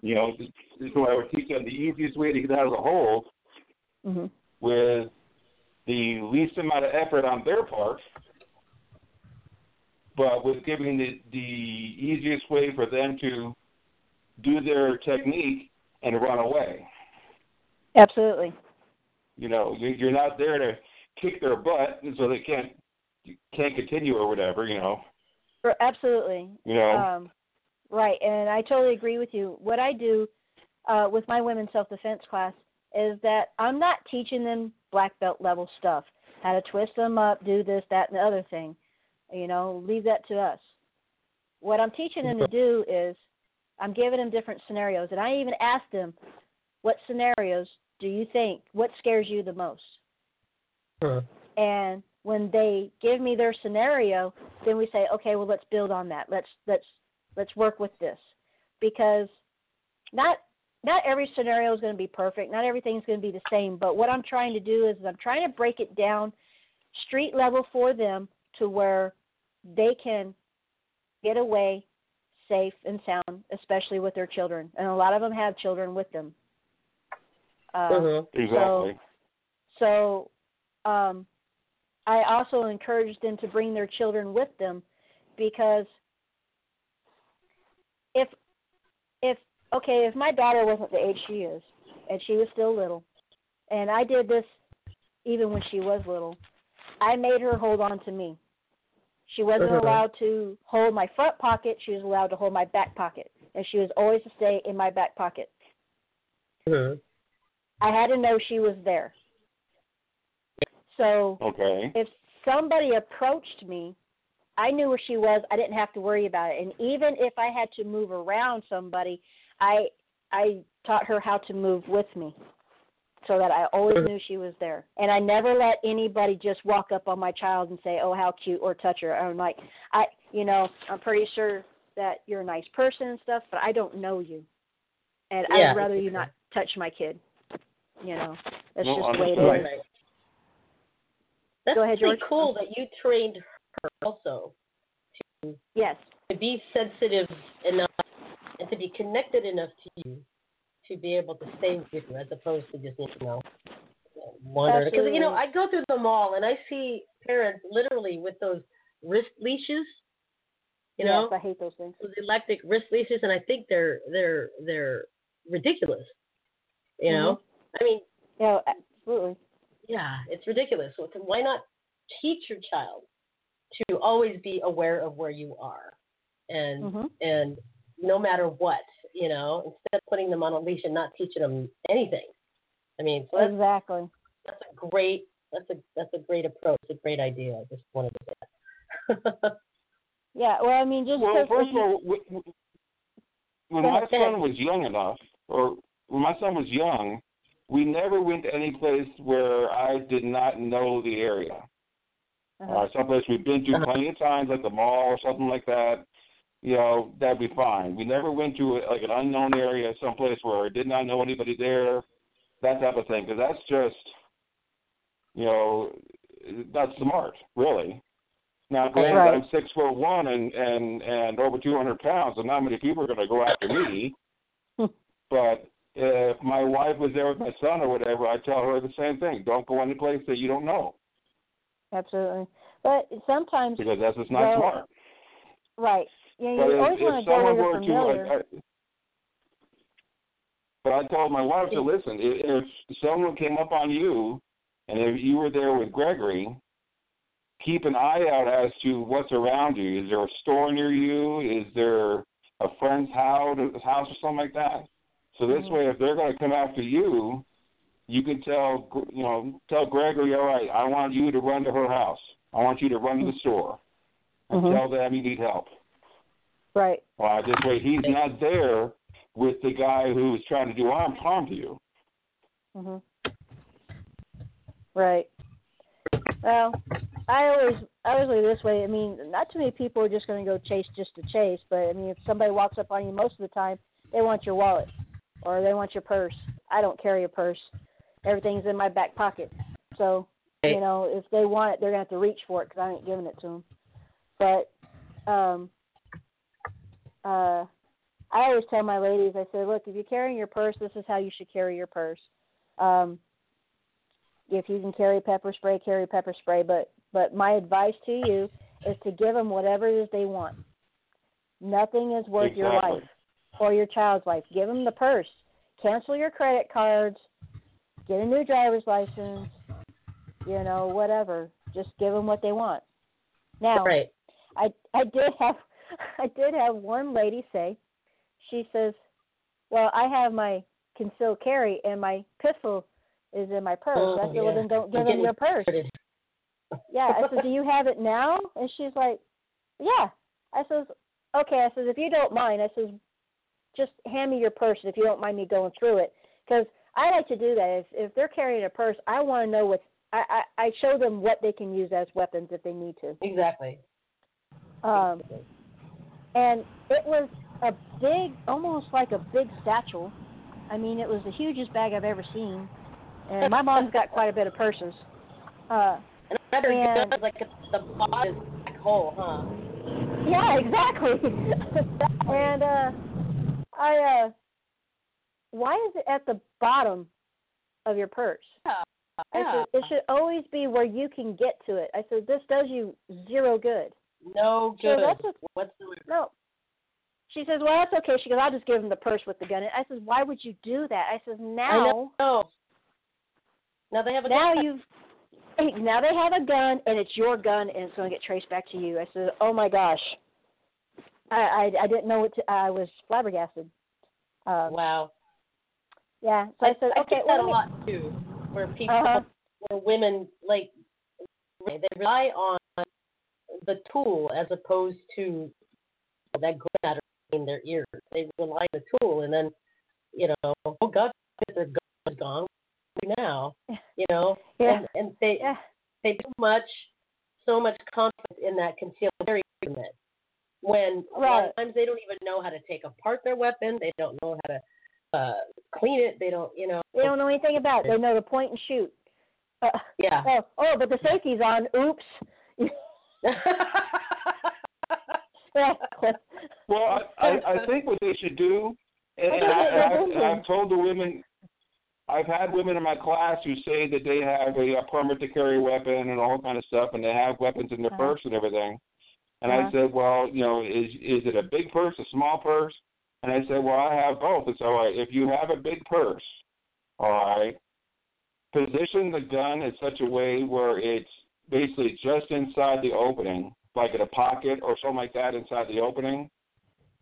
You know, this is what I would teach them the easiest way to get out of the hold
hmm
with the least amount of effort on their part, but with giving the, the easiest way for them to do their technique and run away.
Absolutely.
You know, you- you're not there to kick their butt so they can't can't continue or whatever. You know,
absolutely.
you know.
Um, right, and I totally agree with you. What I do uh, with my women's self defense class is that I'm not teaching them black belt level stuff, how to twist them up, do this, that, and the other thing. You know, leave that to us. What I'm teaching them to do is I'm giving them different scenarios, and I even ask them, what scenarios do you think, what scares you the most? and when they give me their scenario then we say okay well let's build on that let's let's let's work with this because not not every scenario is going to be perfect not everything's going to be the same but what i'm trying to do is i'm trying to break it down street level for them to where they can get away safe and sound especially with their children and a lot of them have children with them uh,
Mhm. Exactly.
so, so um, I also encourage them to bring their children with them because if if okay, if my daughter wasn't the age she is and she was still little, and I did this even when she was little, I made her hold on to me. She wasn't allowed to hold my front pocket. She was allowed to hold my back pocket, and she was always to stay in my back pocket. Mm-hmm. I had to know she was there. So
Okay.
if somebody approached me, I knew where she was. I didn't have to worry about it. And even if I had to move around somebody, I I taught her how to move with me, so that I always knew she was there. And I never let anybody just walk up on my child and say, "Oh, how cute," or touch her. I'm like, I, you know, I'm pretty sure that you're a nice person and stuff, but I don't know you, and
Yeah.
I'd rather you not touch my kid. You know, that's
No,
just the way it
understood.
is.
That's
Go ahead,
pretty
George.
cool that you trained her also to
yes
to be sensitive enough and to be connected enough to you to be able to stay with you as opposed to just you know wandering. Because you know I go through the mall and I see parents literally with those wrist leashes. You know,
yes, I hate those things.
those electric wrist leashes, and I think they're they're they're ridiculous. You know, I mean,
Yeah, absolutely.
yeah, it's ridiculous. So why not teach your child to always be aware of where you are, and
Mhm.
and no matter what, you know, instead of putting them on a leash and not teaching them anything. I mean, so that's,
Exactly.
that's a great that's a that's a great approach, a great idea. I just wanted to say that.
Yeah, well, I mean, just
Well,
because
first of all, w- w- when my
ahead.
son was young enough, or when my son was young, we never went to any place where I did not know the area.
Uh-huh.
Uh, someplace we've been to plenty of times, like the mall or something like that. You know, that'd be fine. We never went to like an unknown area, someplace where I did not know anybody there, that type of thing. Because that's just, you know, not smart, really. Now, granted,
Right.
I'm six foot one and and and over two hundred pounds, and not many people are going to go after me. but if my wife was there with my son or whatever, I'd tell her the same thing: don't go any place that you don't know,
Absolutely. But sometimes,
because that's just not
Well,
smart.
right? Yeah, you
But if,
always
if
want to go
someone were
familiar.
to, I, I, but I told my wife to listen. If, if someone came up on you, and if you were there with Gregory, keep an eye out as to what's around you. Is there a store near you? Is there a friend's house, house or something like that? So this
Mhm.
way, if they're going to come after you, you can tell you know tell Gregory, all right, I want you to run to her house. I want you to run to the store and
Mhm.
tell them you need help.
Right.
Uh, this way, he's not there with the guy who's trying to do harm, harm to you.
Mhm. Right. Well, I always I always leave this way. I mean, not too many people are just going to go chase just to chase, but I mean, if somebody walks up on you, most of the time they want your wallet or they want your purse. I don't carry a purse. Everything's in my back pocket. So, you know, if they want it, they're going to have to reach for it because I ain't giving it to them. But um uh I always tell my ladies, I say, look, if you're carrying your purse, this is how you should carry your purse. Um, if you can carry pepper spray, carry pepper spray. But but my advice to you is to give them whatever it is they want. Nothing is worth your life or your child's life. Give them the purse. Cancel your credit cards. Get a new driver's license. You know, whatever. Just give them what they want. Now,
Right.
I I did have I did have one lady say, she says, "Well, I have my concealed carry and my pistol is in my purse."
Oh,
I said, "Well, then don't give them your purse."
started.
Yeah, I said, "Do you have it now?" And she's like, "Yeah." I says, "Okay." I says, "If you don't mind," I says, "just hand me your purse if you don't mind me going through it, because I like to do that. If if they're carrying a purse, I want to know what I, I I show them what they can use as weapons if they need to."
Exactly.
Um, and it was a big, almost like a big satchel. I mean, it was the hugest bag I've ever seen. And my mom's got quite a bit of purses. Uh,
And I better
And-
get like the bottom black hole, huh?
yeah, exactly. and uh, I, uh, why is it at the bottom of your purse? I
Yeah.
said it should always be where you can get to it. I said this does you zero good.
No
So
good.
that's what-
whatsoever.
No. She says, "Well, that's okay." She goes, "I'll just give him the purse with the gun." it." I says, "Why would you do that?" I says,
I
"Now,
know. Now they have a
now
gun.
you've now they have a gun and it's your gun and it's going to get traced back to you." I said, "Oh my gosh." I I, I didn't know what to, I was flabbergasted. Um,
Wow.
Yeah. So I, said,
I
"Okay."
think that a lot too, where people,
Uh-huh.
where women like they rely on the tool as opposed to that glitter in their ears. They rely on the tool, and then you know, oh God, their gun is gone. What do we now, you know,
Yeah.
and and they they too much, so much confidence in that concealed carry permit. When a lot of
Right.
times they don't even know how to take apart their weapon, they don't know how to uh clean it, they don't, you know.
They don't know anything about it. They know to point and shoot. Uh,
Yeah.
Oh, oh, but the safety's on. Oops.
Well, I, I, I think what they should do, and, and I, and I've, I've told the women, I've had women in my class who say that they have a, a permit to carry a weapon and all kind of stuff, and they have weapons in their
Uh-huh.
purse and everything. And
Uh-huh.
I said, well, you know, is is it a big purse, a small purse? And I said, well, I have both. It's all right. If you have a big purse, all right, position the gun in such a way where it's basically just inside the opening, like in a pocket or something like that inside the opening.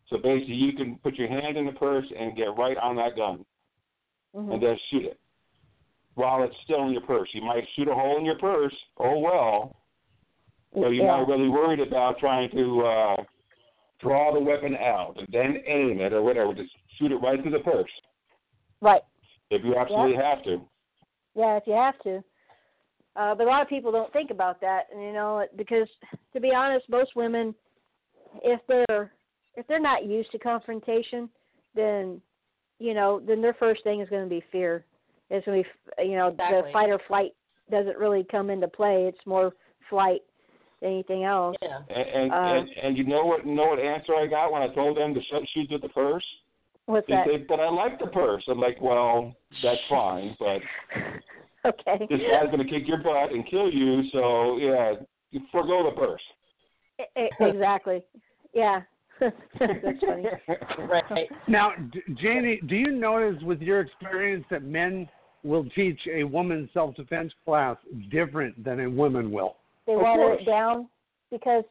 So basically, you can put your hand in the purse and get right on that gun
Mhm.
and then shoot it while it's still in your purse. You might shoot a hole in your purse. Oh well. So you're
Yeah.
not really worried about trying to uh, draw the weapon out and then aim it or whatever. Just shoot it right through the purse.
Right.
If you absolutely have to.
Yeah, if you have to. Uh, but a lot of people don't think about that, and you know, because to be honest, most women, if they're if they're not used to confrontation, then you know, then their first thing is going to be fear. It's going to be, you know,
Exactly.
the fight or flight doesn't really come into play. It's more flight than anything else.
Yeah.
And and,
Uh,
and and you know what? Know what answer I got when I told them to shoot shoot at the purse?
What's
They
that?
say, "But I like the purse." I'm like, "Well, that's fine, but
okay.
this guy's going to kick your butt and kill you, so yeah, you forego the purse."
Exactly. Yeah. That's funny.
Right.
Now, Janie, do you notice with your experience that men will teach a woman self-defense class different than a woman will?
They
Of
water
course.
it down because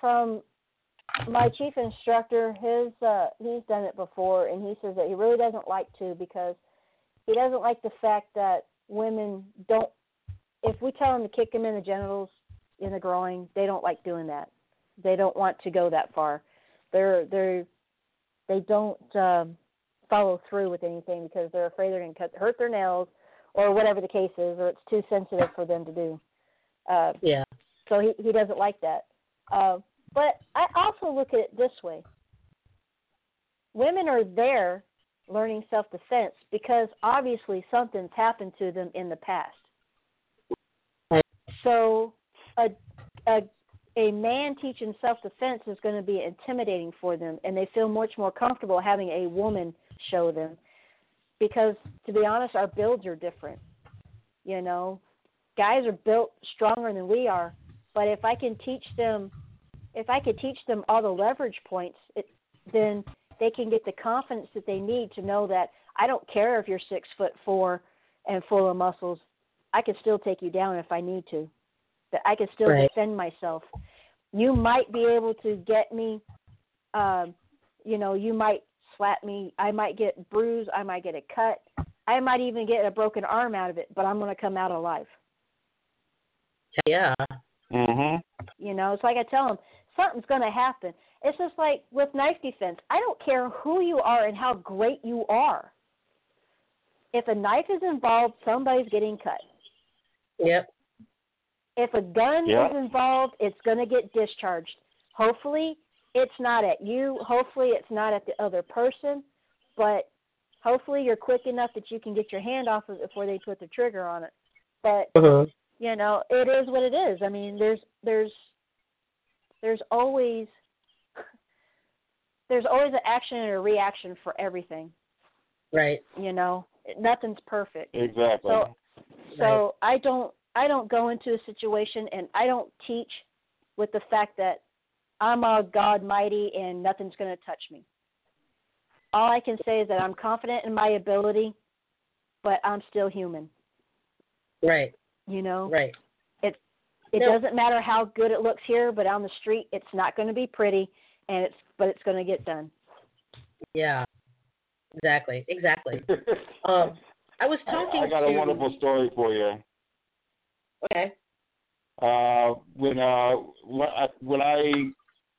from my chief instructor, his uh he's done it before and he says that he really doesn't like to because he doesn't like the fact that women don't if we tell them to kick them in the genitals in the groin, they don't like doing that. They don't want to go that far. They're they're they don't um follow through with anything because they're afraid they're going to cut hurt their nails or whatever the case is, or it's too sensitive for them to do. Uh,
Yeah.
so he he doesn't like that. Uh, but I also look at it this way: women are there learning self-defense because obviously something's happened to them in the past. So a a a man teaching self-defense is going to be intimidating for them, and they feel much more comfortable having a woman show them because to be honest our builds are different you know guys are built stronger than we are but if i can teach them if i could teach them all the leverage points it, then they can get the confidence that they need to know that i don't care if you're six foot four and full of muscles i can still take you down if i need to. That i can still
Right.
defend myself. You might be able to get me um you know you might slap me. I might get bruised. I might get a cut. I might even get a broken arm out of it but i'm going to come out alive.
Yeah.
Mhm.
you know it's like i tell them something's going to happen it's just like with knife defense. I don't care who you are and how great you are. If a knife is involved somebody's getting cut.
Yep.
if a gun
Yeah.
is involved it's going to get discharged. Hopefully it's not at you. Hopefully it's not at the other person. But hopefully you're quick enough that you can get your hand off of it before they put the trigger on it. But
Uh-huh.
you know it is what it is. I mean there's there's there's always there's always an action and a reaction for everything
Right.
you know nothing's perfect
Exactly.
so so I don't I don't go into a situation and I don't teach with the fact that I'm a God mighty and nothing's going to touch me. All I can say is that I'm confident in my ability, but I'm still human.
Right.
You know,
Right.
it it
No.
doesn't matter how good it looks here, but on the street it's not going to be pretty, and it's but it's going to get done.
Yeah. Exactly. Exactly. Um, I was talking
I got
to.
a wonderful story for you.
Okay.
Uh, when uh, when I, when I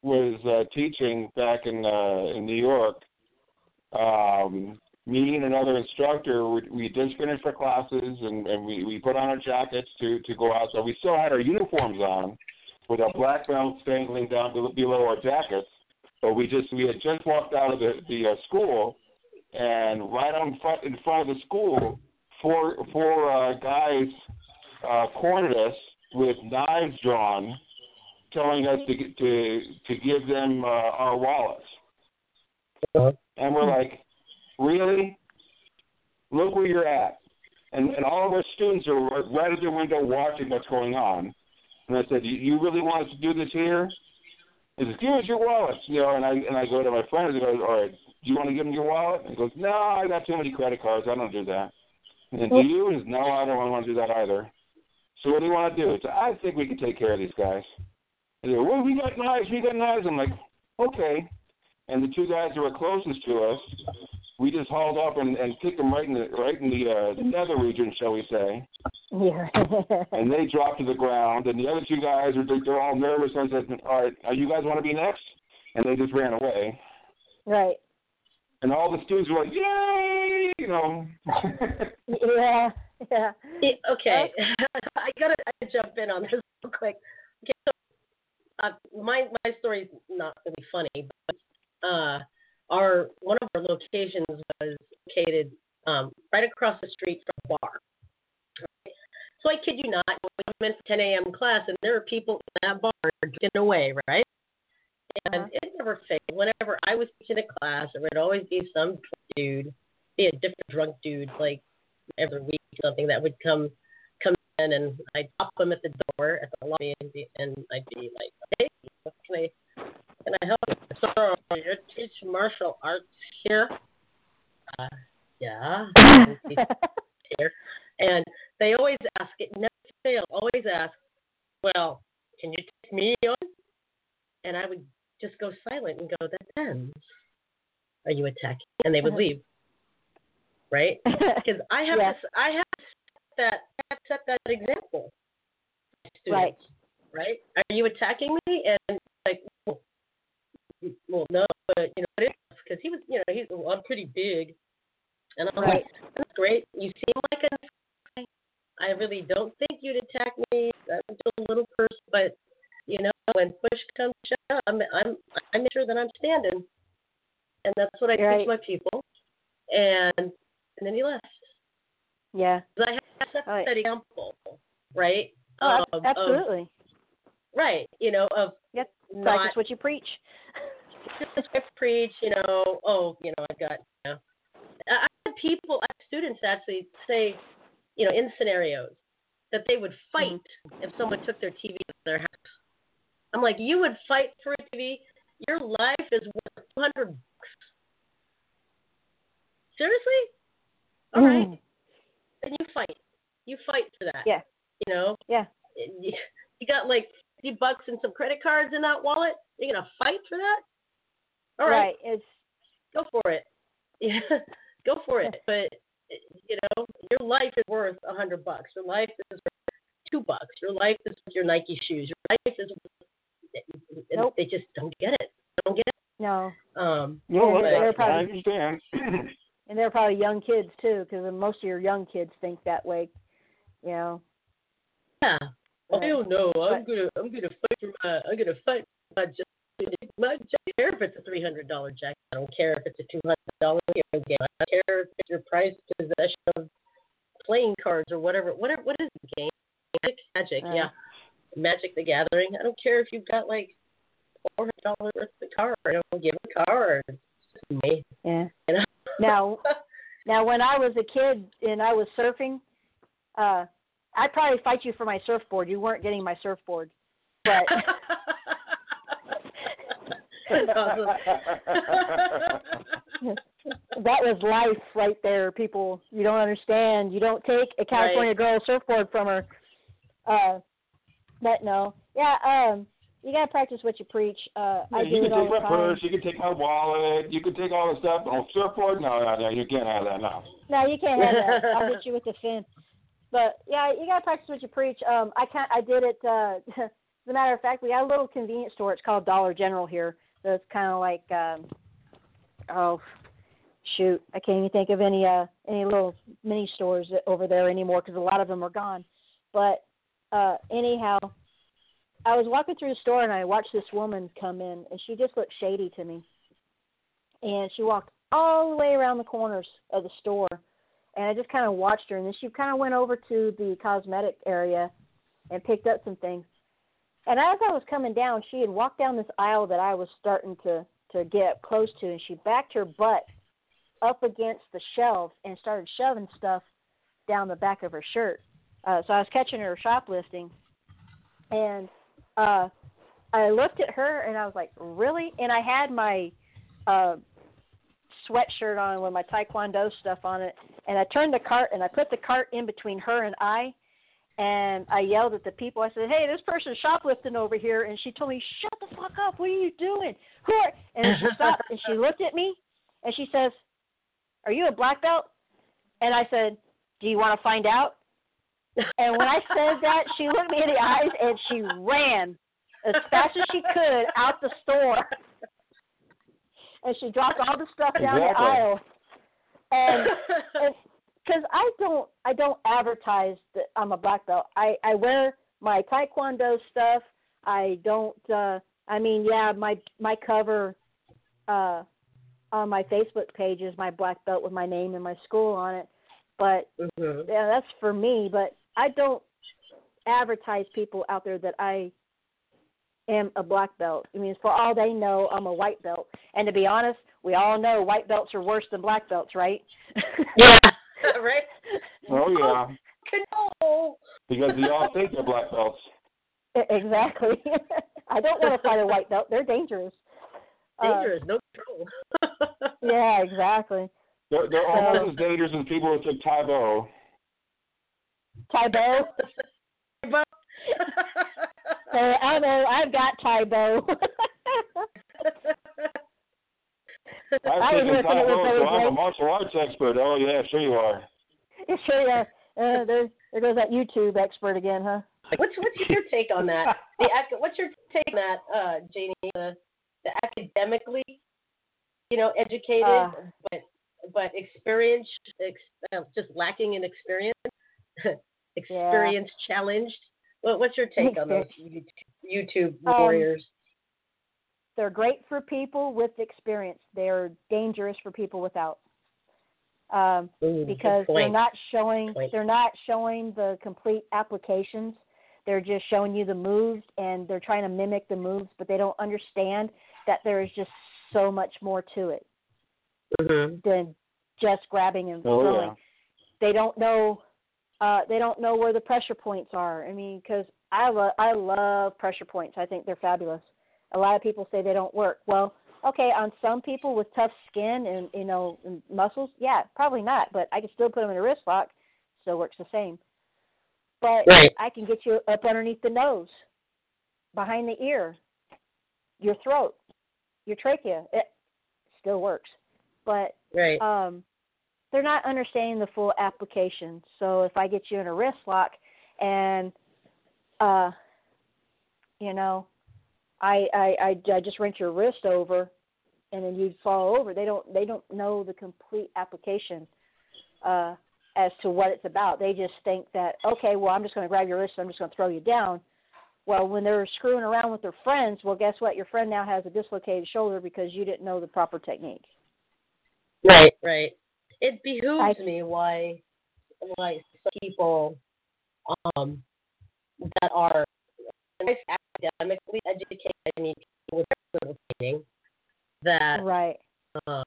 was uh, teaching back in uh, in New York, um, me and another instructor, we, we just finished our classes and, and we, we put on our jackets to to go out. So we still had our uniforms on, with our black belts dangling down below, below our jackets. But we just we had just walked out of the the uh, school, and right on front in front of the school, four four uh, guys uh, cornered us with knives drawn, telling us to to to give them uh, our wallets. And we're like, really? Look where you're at. And and all of our students are right- right at the window watching what's going on. And I said, you, you really want us to do this here? He says, give us your wallet, you know. And I and I go to my friend and I go, all right, do you want to give him your wallet? And he goes, no, I got too many credit cards. I don't do that. And do you? He says, no, I don't want to do that either. So what do you want to do? So I think we can take care of these guys. And they go, well, we got knives, we got knives. I'm like, okay. And the two guys that were closest to us, we just hauled up and, and kicked them right in the right in the, uh, the nether region, shall we say.
Yeah.
and they dropped to the ground, and the other two guys are they're all nervous. I said, "All right, uh, you guys want to be next?" And they just ran away.
Right.
And all the students were like, "Yay!" You know.
yeah. Yeah.
okay, I gotta I jump in on this real quick. Okay, so uh, my my story's not gonna really funny, but uh, our one of our locations was located um, right across the street from a bar. Right? So I kid you not, we went to 10 a.m. class, and there were people in that bar drinking away, right? And it never failed. Whenever I was teaching a class, there would always be some dude, be a different drunk dude, like every week or something that would come come in, and I'd pop them at the door at the lobby, and, be, and I'd be like, "Hey, what can I can I help you? So you teach martial arts here?" Uh, yeah, here. And they always ask, it never failed, always ask, "Well, can you take me on?" And I would just go silent and go, "That depends. Are you attacking?" And they would leave. Right? Because I have to, I have to set that I have to set that example. for
Right.
Right? Are you attacking me? And well no, but you know, it is because he was, you know, he's well, I'm pretty big, and I'm
Right.
like, that's great. You seem like a guy. I really don't think you'd attack me. I'm just a little person, but you know, when push comes to shove, I'm I'm I make sure that I'm standing, and that's what I
Right.
teach my people. And and then he left.
Yeah.
I have to set
Right.
that example, right?
Oh,
Of-
ab-
of-
absolutely.
right. You know, of
Yep.
Not
what you preach.
just preach, you know, oh, you know, I've got, you know, I had people, I had students actually say, you know, in scenarios that they would fight
Mm-hmm.
if someone took their TV to their house. I'm like, you would fight for a TV? Your life is worth 200 bucks. Seriously? All right.
Mm.
Then you fight. You fight for that.
Yeah.
You know?
Yeah.
You got like 50 bucks and some credit cards in that wallet. You're going to fight for that? All right.
Right. It's
Go for it. Yeah. Go for it. But, you know, your life is worth a 100 bucks. Your life is worth two bucks. Your life is worth your Nike shoes. Your life is worth,
Nope.
they just don't get it. Don't get it.
no.
Um,
No,
And they're
I, I
probably-
understand.
And they're probably young kids too, because most of your young kids think that way. You know.
Yeah. I don't know. I'm gonna I'm gonna fight for my I'm gonna fight for my jacket. My, I don't care if it's a three hundred dollar jacket. I don't care if it's a two hundred dollar video game. I don't care if it's your prized possession of playing cards or whatever. Whatever. What is the game? Magic. Magic. Yeah. Magic the Gathering. I don't care if you've got like four hundred dollars worth of card. I don't give a card. It's just me.
Yeah.
You know?
Now, now when I was a kid and I was surfing, uh, I'd probably fight you for my surfboard. You weren't getting my surfboard, but that was life right there. People, you don't understand. You don't take a California
Right.
girl surfboard from her. Uh, but no, yeah. Um, you gotta practice what you preach. Uh, I
Yeah,
do
you
it
can
all
take my
time.
purse, you can take my wallet, you can take all the stuff. On surfboard, no, no, no, you can't have that now.
No, you can't have that. I'll hit you with the fin. But yeah, you gotta practice what you preach. Um, I can't. I did it. Uh, as a matter of fact, we got a little convenience store. It's called Dollar General here. So it's kind of like, um, oh, shoot, I can't even think of any uh any little mini stores over there anymore because a lot of them are gone. But uh, anyhow, I was walking through the store and I watched this woman come in, and she just looked shady to me. And she walked all the way around the corners of the store, and I just kind of watched her. And then she kind of went over to the cosmetic area and picked up some things. And as I was coming down, she had walked down this aisle that I was starting to to get close to, and she backed her butt up against the shelf and started shoving stuff down the back of her shirt. Uh, so I was catching her shoplifting, and uh, I looked at her and I was like, "Really?" And I had my uh, sweatshirt on with my taekwondo stuff on it, and I turned the cart and I put the cart in between her and I, and I yelled at the people. I said, "Hey, this person's shoplifting over here," and she told me, "Shut the fuck up! What are you doing?" Who are? And she stopped and she looked at me, and she says, "Are you a black belt?" And I said, "Do you want to find out?" And when I said that, she looked me in the eyes and she ran as fast as she could out the store. And she dropped all the stuff down the aisle. And because I don't, I don't advertise that I'm a black belt. I I wear my taekwondo stuff. I don't. uh I mean, yeah, my my cover uh on my Facebook page is my black belt with my name and my school on it. But
Mhm.
yeah, that's for me. But I don't advertise people out there that I am a black belt. I mean, for all they know, I'm a white belt. And to be honest, we all know white belts are worse than black belts, right?
Yeah. right.
Oh yeah,
No.
because they all think they're black belts.
Exactly. I don't want to fight a white belt. They're dangerous. Uh,
Dangerous. no control.
yeah, exactly.
They're, they're
So-
almost as dangerous as people who took Tae Bo.
Tybo.
But-
Hey, I know. I've got Tae Bo.
I've
I
taken
was gonna say it was
Tae Bo,
very
so I'm a martial arts expert. Oh yeah, sure you are.
sure, yeah. Uh, there, there goes that YouTube expert again, huh?
what's what's your take on that? The ac- what's your take on that, uh, Janie? The, the academically, you know, educated,
Uh.
but but experience, ex, uh, just lacking in experience, experience challenged. What, what's your take on those YouTube-
Um,
warriors?
They're great for people with experience. They're dangerous for people without. Um,
Ooh,
because they're not showing
Point.
they're not showing the complete applications. They're just showing you the moves and they're trying to mimic the moves, but they don't understand that there is just so much more to it
Mhm.
than just grabbing and
Oh
throwing.
yeah.
They don't know uh they don't know where the pressure points are. I mean, cuz I love I love pressure points. I think they're fabulous. A lot of people say they don't work. Well, okay, on some people with tough skin and you know and muscles, yeah, probably not. But I can still put them in a wrist lock. Still works the same. But
Right.
I can get you up underneath the nose, behind the ear, your throat, your trachea. It still works. But
Right.
um, they're not understanding the full application. So if I get you in a wrist lock and uh, you know, I I I, I just wrench your wrist over and then you'd fall over. They don't they don't know the complete application uh as to what it's about. They just think that okay, well I'm just going to grab your wrist and I'm just going to throw you down. Well, when they're screwing around with their friends, well guess what? Your friend now has a dislocated shoulder because you didn't know the proper technique.
Right, right. It behooves
I-
me why why some people um that are academically educated, I mean with training that
Right.
um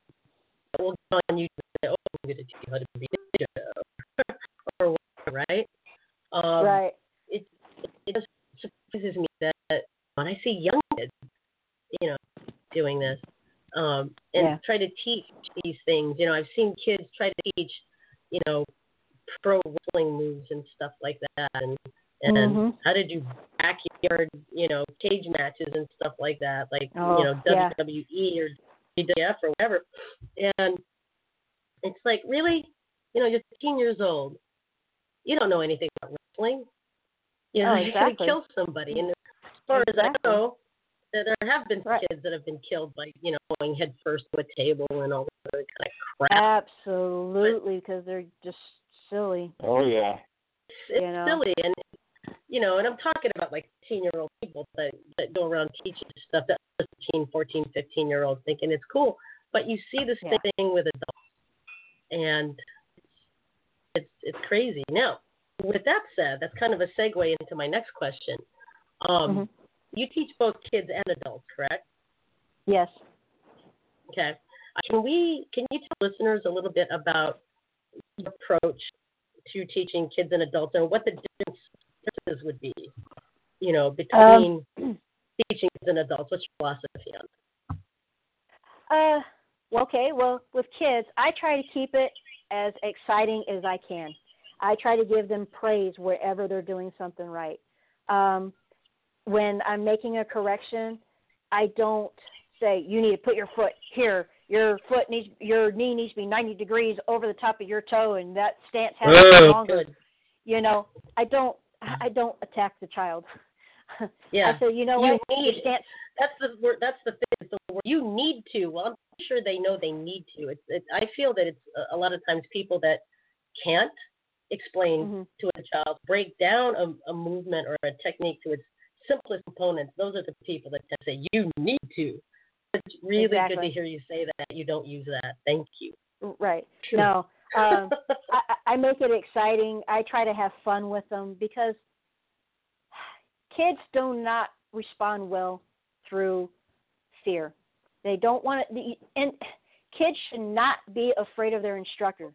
will go on YouTube and say, Oh, I'm gonna teach you how to be a or whatever, right? Um
right.
it it just surprises me that when I see young kids, you know, doing this, um, and
Yeah.
try to teach these things. You know, I've seen kids try to teach, you know, pro wrestling moves and stuff like that, and and
Mhm.
how to do backyard, you know, cage matches and stuff like that, like
Oh,
you know,
yeah.
WWE or WWF or whatever. And it's like, really, you know, you're 15 years old. You don't know anything about wrestling. You know,
Oh,
you're gonna kill somebody. And as far as I know, there there have been
Right.
kids that have been killed by, you know, going head first to a table and all that other kind of crap.
Absolutely, because they're just silly.
Oh yeah.
It's, it's
you know.
silly. And, you know, and I'm talking about like 15 year old people that, that go around teaching stuff that 15, 14, 15 year olds thinking it's cool. But you see the same
Yeah.
thing with adults. And it's, it's crazy. Now, with that said, that's kind of a segue into my next question. Um,
Mhm.
You teach both kids and adults, correct?
Yes.
Okay. Can we? Can you tell listeners a little bit about your approach to teaching kids and adults, and what the differences would be? You know, between
Um,
teaching kids and adults. What's your philosophy on? that?
Uh, well, okay. Well, with kids, I try to keep it as exciting as I can. I try to give them praise wherever they're doing something right. Um, when I'm making a correction, I don't say you need to put your foot here. Your foot needs, your knee needs to be 90 degrees over the top of your toe, and that stance has to be
Oh,
longer. you know, I don't I don't attack the child.
Yeah.
I said, you know
you
what?
Need,
stance-
that's the word. That's the thing. The word. You need to. Well, I'm sure they know they need to. It's. It, I feel that it's a, a lot of times people that can't explain
Mm-hmm.
to a child, break down a, a movement or a technique to its simplest components. Those are the people that say you need to. It's really good to hear you say that. You don't use that. Thank you.
Right. No. Um, I, I make it exciting. I try to have fun with them because kids do not respond well through fear. They don't want to, and kids should not be afraid of their instructor.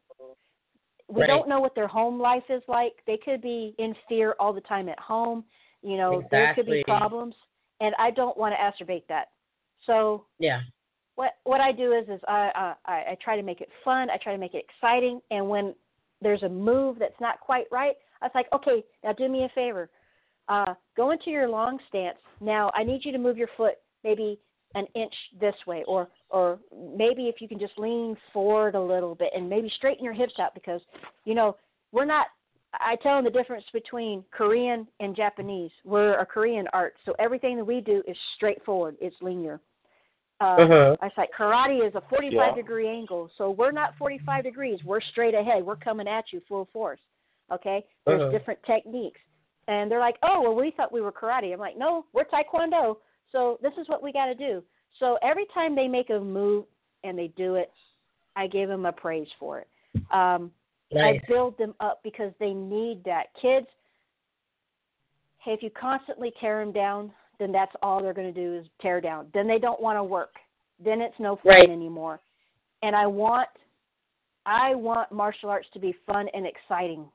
We
Right.
don't know what their home life is like. They could be in fear all the time at home. You know, there could be problems, and I don't want to exacerbate that. So
Yeah.
what what I do is is I, I I try to make it fun. I try to make it exciting. And when there's a move that's not quite right, I was like, okay, now do me a favor. Uh, go into your long stance. Now I need you to move your foot maybe an inch this way, or or maybe if you can just lean forward a little bit and maybe straighten your hips out because you know we're not. I tell them the difference between Korean and Japanese. We're a Korean art, so everything that we do is straightforward. It's linear. Uh,
Uh-huh.
I like, karate is a 45
Yeah.
degree angle, so we're not 45 degrees. We're straight ahead. We're coming at you full force. Okay? There's
Uh-huh.
different techniques. And they're like, oh, well, we thought we were karate. I'm like, no, we're taekwondo. So this is what we got to do. So every time they make a move and they do it, I give them a praise for it. Um,
Nice.
I build them up because they need that. Kids, hey, if you constantly tear them down, then that's all they're going to do is tear down. Then they don't want to work. Then it's no fun
Right.
anymore. And I want, I want martial arts to be fun and exciting.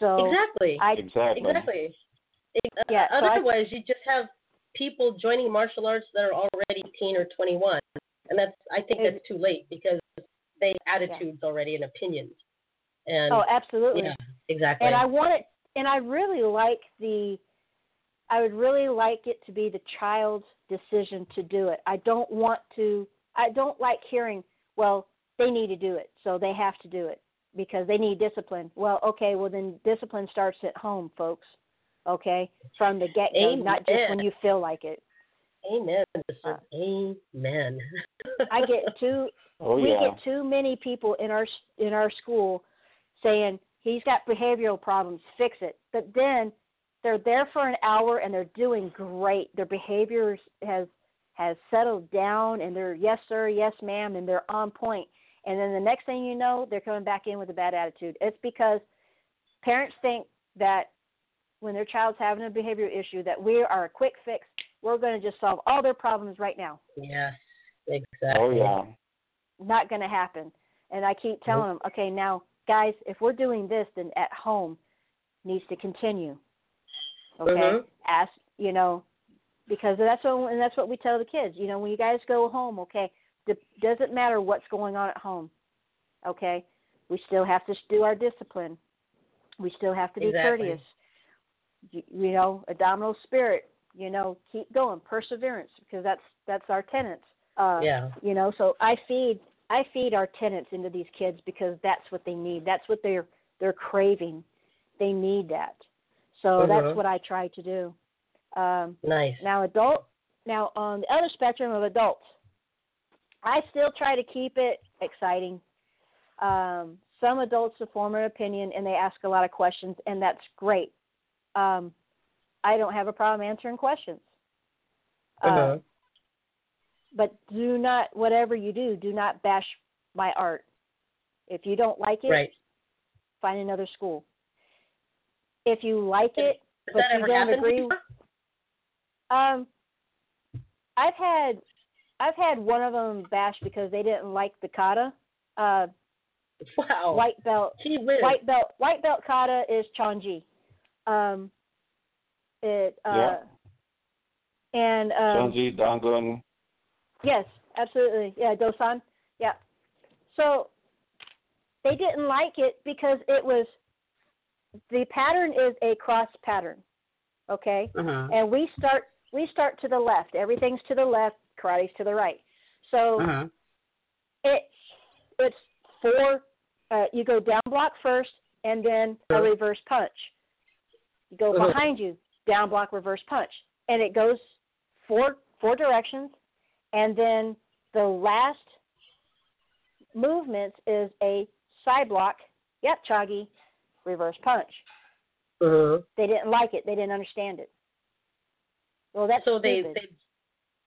So
exactly.
I
Exactly.
Exactly. Ex- uh,
Yeah, so I-
Otherwise, you just have people joining martial arts that are already 18 or 21, and that's I think that's too late because they have attitudes already and opinions. And
oh, absolutely.
yeah, exactly.
And I want it, and I really like the, I would really like it to be the child's decision to do it. I don't want to, I don't like hearing, well, they need to do it, so they have to do it because they need discipline. Well, okay, well then discipline starts at home, folks. Okay, from the get go, not just when you feel like it.
Amen. sister. Uh, Amen.
I get too
Oh,
we
yeah.
get too many people in our in our school saying he's got behavioral problems, fix it. But then they're there for an hour and they're doing great. Their behavior has has settled down and they're yes sir, yes ma'am, and they're on point. And then the next thing you know, they're coming back in with a bad attitude. It's because parents think that when their child's having a behavior issue that we are a quick fix. We're going to just solve all their problems right now
yes, exactly.
Oh yeah.
Not going to happen. And I keep telling them, okay, now guys, if we're doing this, then at home needs to continue. Okay,
Mhm.
ask you know, because that's what and that's what we tell the kids. You know, when you guys go home, okay, it doesn't matter what's going on at home. Okay, we still have to do our discipline. We still have to be
Exactly.
courteous. You, you know, abdominal spirit. You know, keep going, perseverance, because that's that's our tenets. Uh,
Yeah.
You know, so I feed I feed our tenants into these kids because that's what they need. That's what they're they're craving. They need that. So
Uh-huh.
that's what I try to do. Um,
Nice.
now, adult. Now, on the other spectrum of adults, I still try to keep it exciting. Um, some adults to form an opinion and they ask a lot of questions, and that's great. Um, I don't have a problem answering questions. Uh,
Uh-huh.
But do not, whatever you do, do not bash my art. If you don't like it,
Right.
find another school. If you like it,
Has
but you don't agree,
before?
um, I've had I've had one of them bash because they didn't like the kata. Uh,
Wow.
white belt. White belt. White belt kata is chanji. Um, it. Uh,
Yeah.
And um,
Chunji, Dangun.
Yes, absolutely. Yeah, Dosan. Yeah. So they didn't like it because it was the pattern is a cross pattern. Okay?
Uh-huh.
And we start we start to the left. Everything's to the left, karate's to the right. So
Uh-huh.
it it's four uh, you go down block first and then a reverse punch. You go
Uh-huh.
behind you, down block, reverse punch, and it goes four four directions, and then the last movement is a side block. Yep, choggy, reverse punch.
Uh-huh.
They didn't like it. They didn't understand it. Well, that's
so they,
stupid.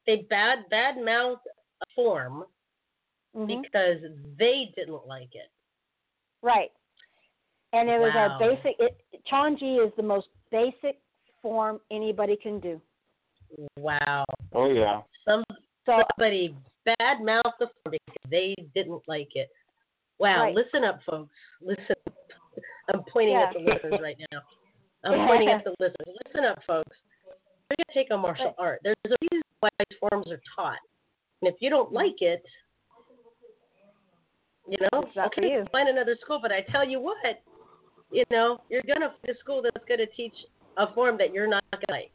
they they bad bad mouth a form
Mhm.
because they didn't like it.
Right. And it was
Wow.
our basic. It, Chanji is the most basic form anybody can do.
Wow.
Oh yeah.
Some
So
somebody bad mouthed the form because they didn't like it. Wow.
Right.
Listen up, folks. Listen. Up. I'm pointing at the listeners right now. I'm pointing at the listeners. Listen up, folks. We're gonna take a martial art. There's a reason why these forms are taught, and if you don't like it, you know,
It's not for
okay,
you.
find another school. But I tell you what, you know, you're gonna find a school that's gonna teach a form that you're not gonna like.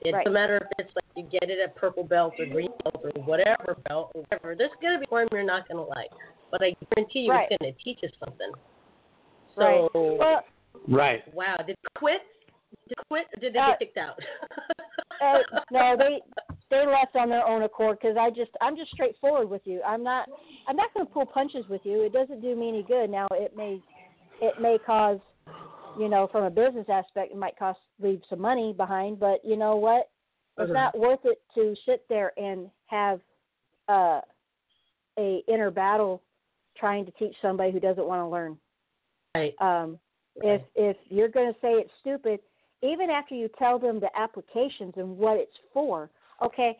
It's
Right.
a matter of it's like you get it at purple belt or green belt or whatever belt or whatever. There's gonna be one you're not gonna like, but I guarantee you
Right.
it's gonna teach you something.
Right.
So,
Well,
Right.
wow, did you quit? Did you quit? Or did they
Uh,
get kicked out?
uh, no, they they left on their own accord because I just I'm just straightforward with you. I'm not I'm not going to pull punches with you. It doesn't do me any good. Now it may it may cause you know from a business aspect it might cost leave some money behind, but you know what? It's not worth it to sit there and have uh, a inner battle trying to teach somebody who doesn't want to learn.
Right.
Um, if if you're going to say it's stupid, even after you tell them the applications and what it's for, okay,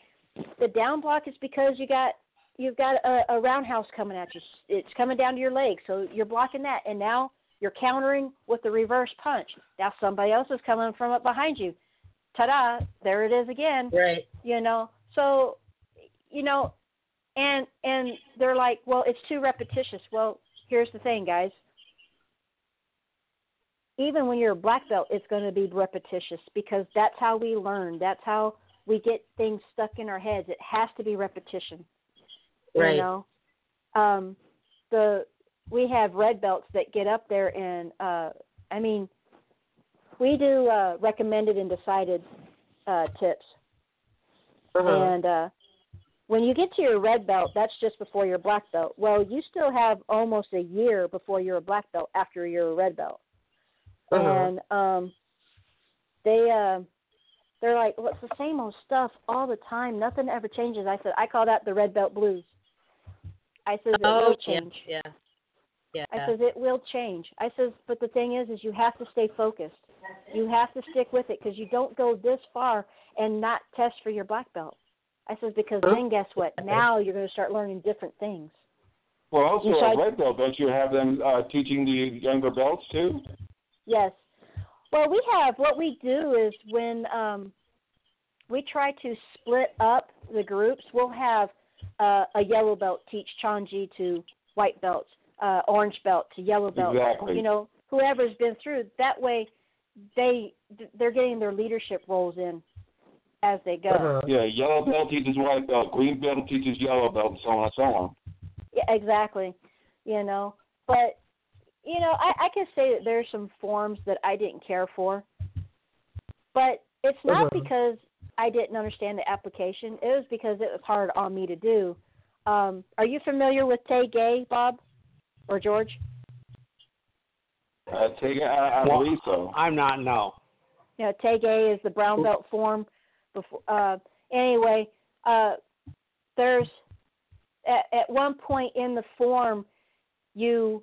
the down block is because you got you've got a, a roundhouse coming at you. It's coming down to your leg, so you're blocking that, and now you're countering with the reverse punch. Now somebody else is coming from up behind you. Ta-da! There it is again.
Right.
You know, so you know, and and they're like, well, it's too repetitious. Well, here's the thing, guys even when you're a black belt, it's going to be repetitious because that's how we learn. That's how we get things stuck in our heads. It has to be repetition.
Right.
You know, um, the we have red belts that get up there and uh, I mean, we do uh, recommended and decided uh, tips,
Uh-huh.
and uh, when you get to your red belt, that's just before your black belt. Well, you still have almost a year before you're a black belt after you're a red belt
Uh-huh.
and um they uh they're like well it's the same old stuff all the time nothing ever changes i said i call that the red belt blues i said it
oh,
will change
yeah. Yeah.
i says it will change i says but the thing is is you have to stay focused you have to stick with it because you don't go this far and not test for your black belt i says because then guess what now you're going to start learning different things
Well, also
You
a
tried-
red belt, don't you have them uh, teaching the younger belts too?
Yes. Well, we have what we do is when um, we try to split up the groups, we'll have uh, a yellow belt teach Chanji to white belts, uh, orange belt to yellow belt.
Exactly.
You know, whoever's been through that way, they they're getting their leadership roles in as they go.
Uh-huh. Yeah, yellow belt teaches white belt, green belt teaches yellow belt, and so on and so on.
Yeah, exactly. You know, but you know, I, I can say that there's some forms that I didn't care for, but it's not
Uh-huh.
because I didn't understand the application. It was because it was hard on me to do. Um, are you familiar with Toi-Gye, Bob, or George?
Uh, take it, I, I
Well,
believe so.
I'm not. No.
You know, Toi-Gye is the brown belt form. Before, uh, anyway, uh, there's at, at one point in the form, you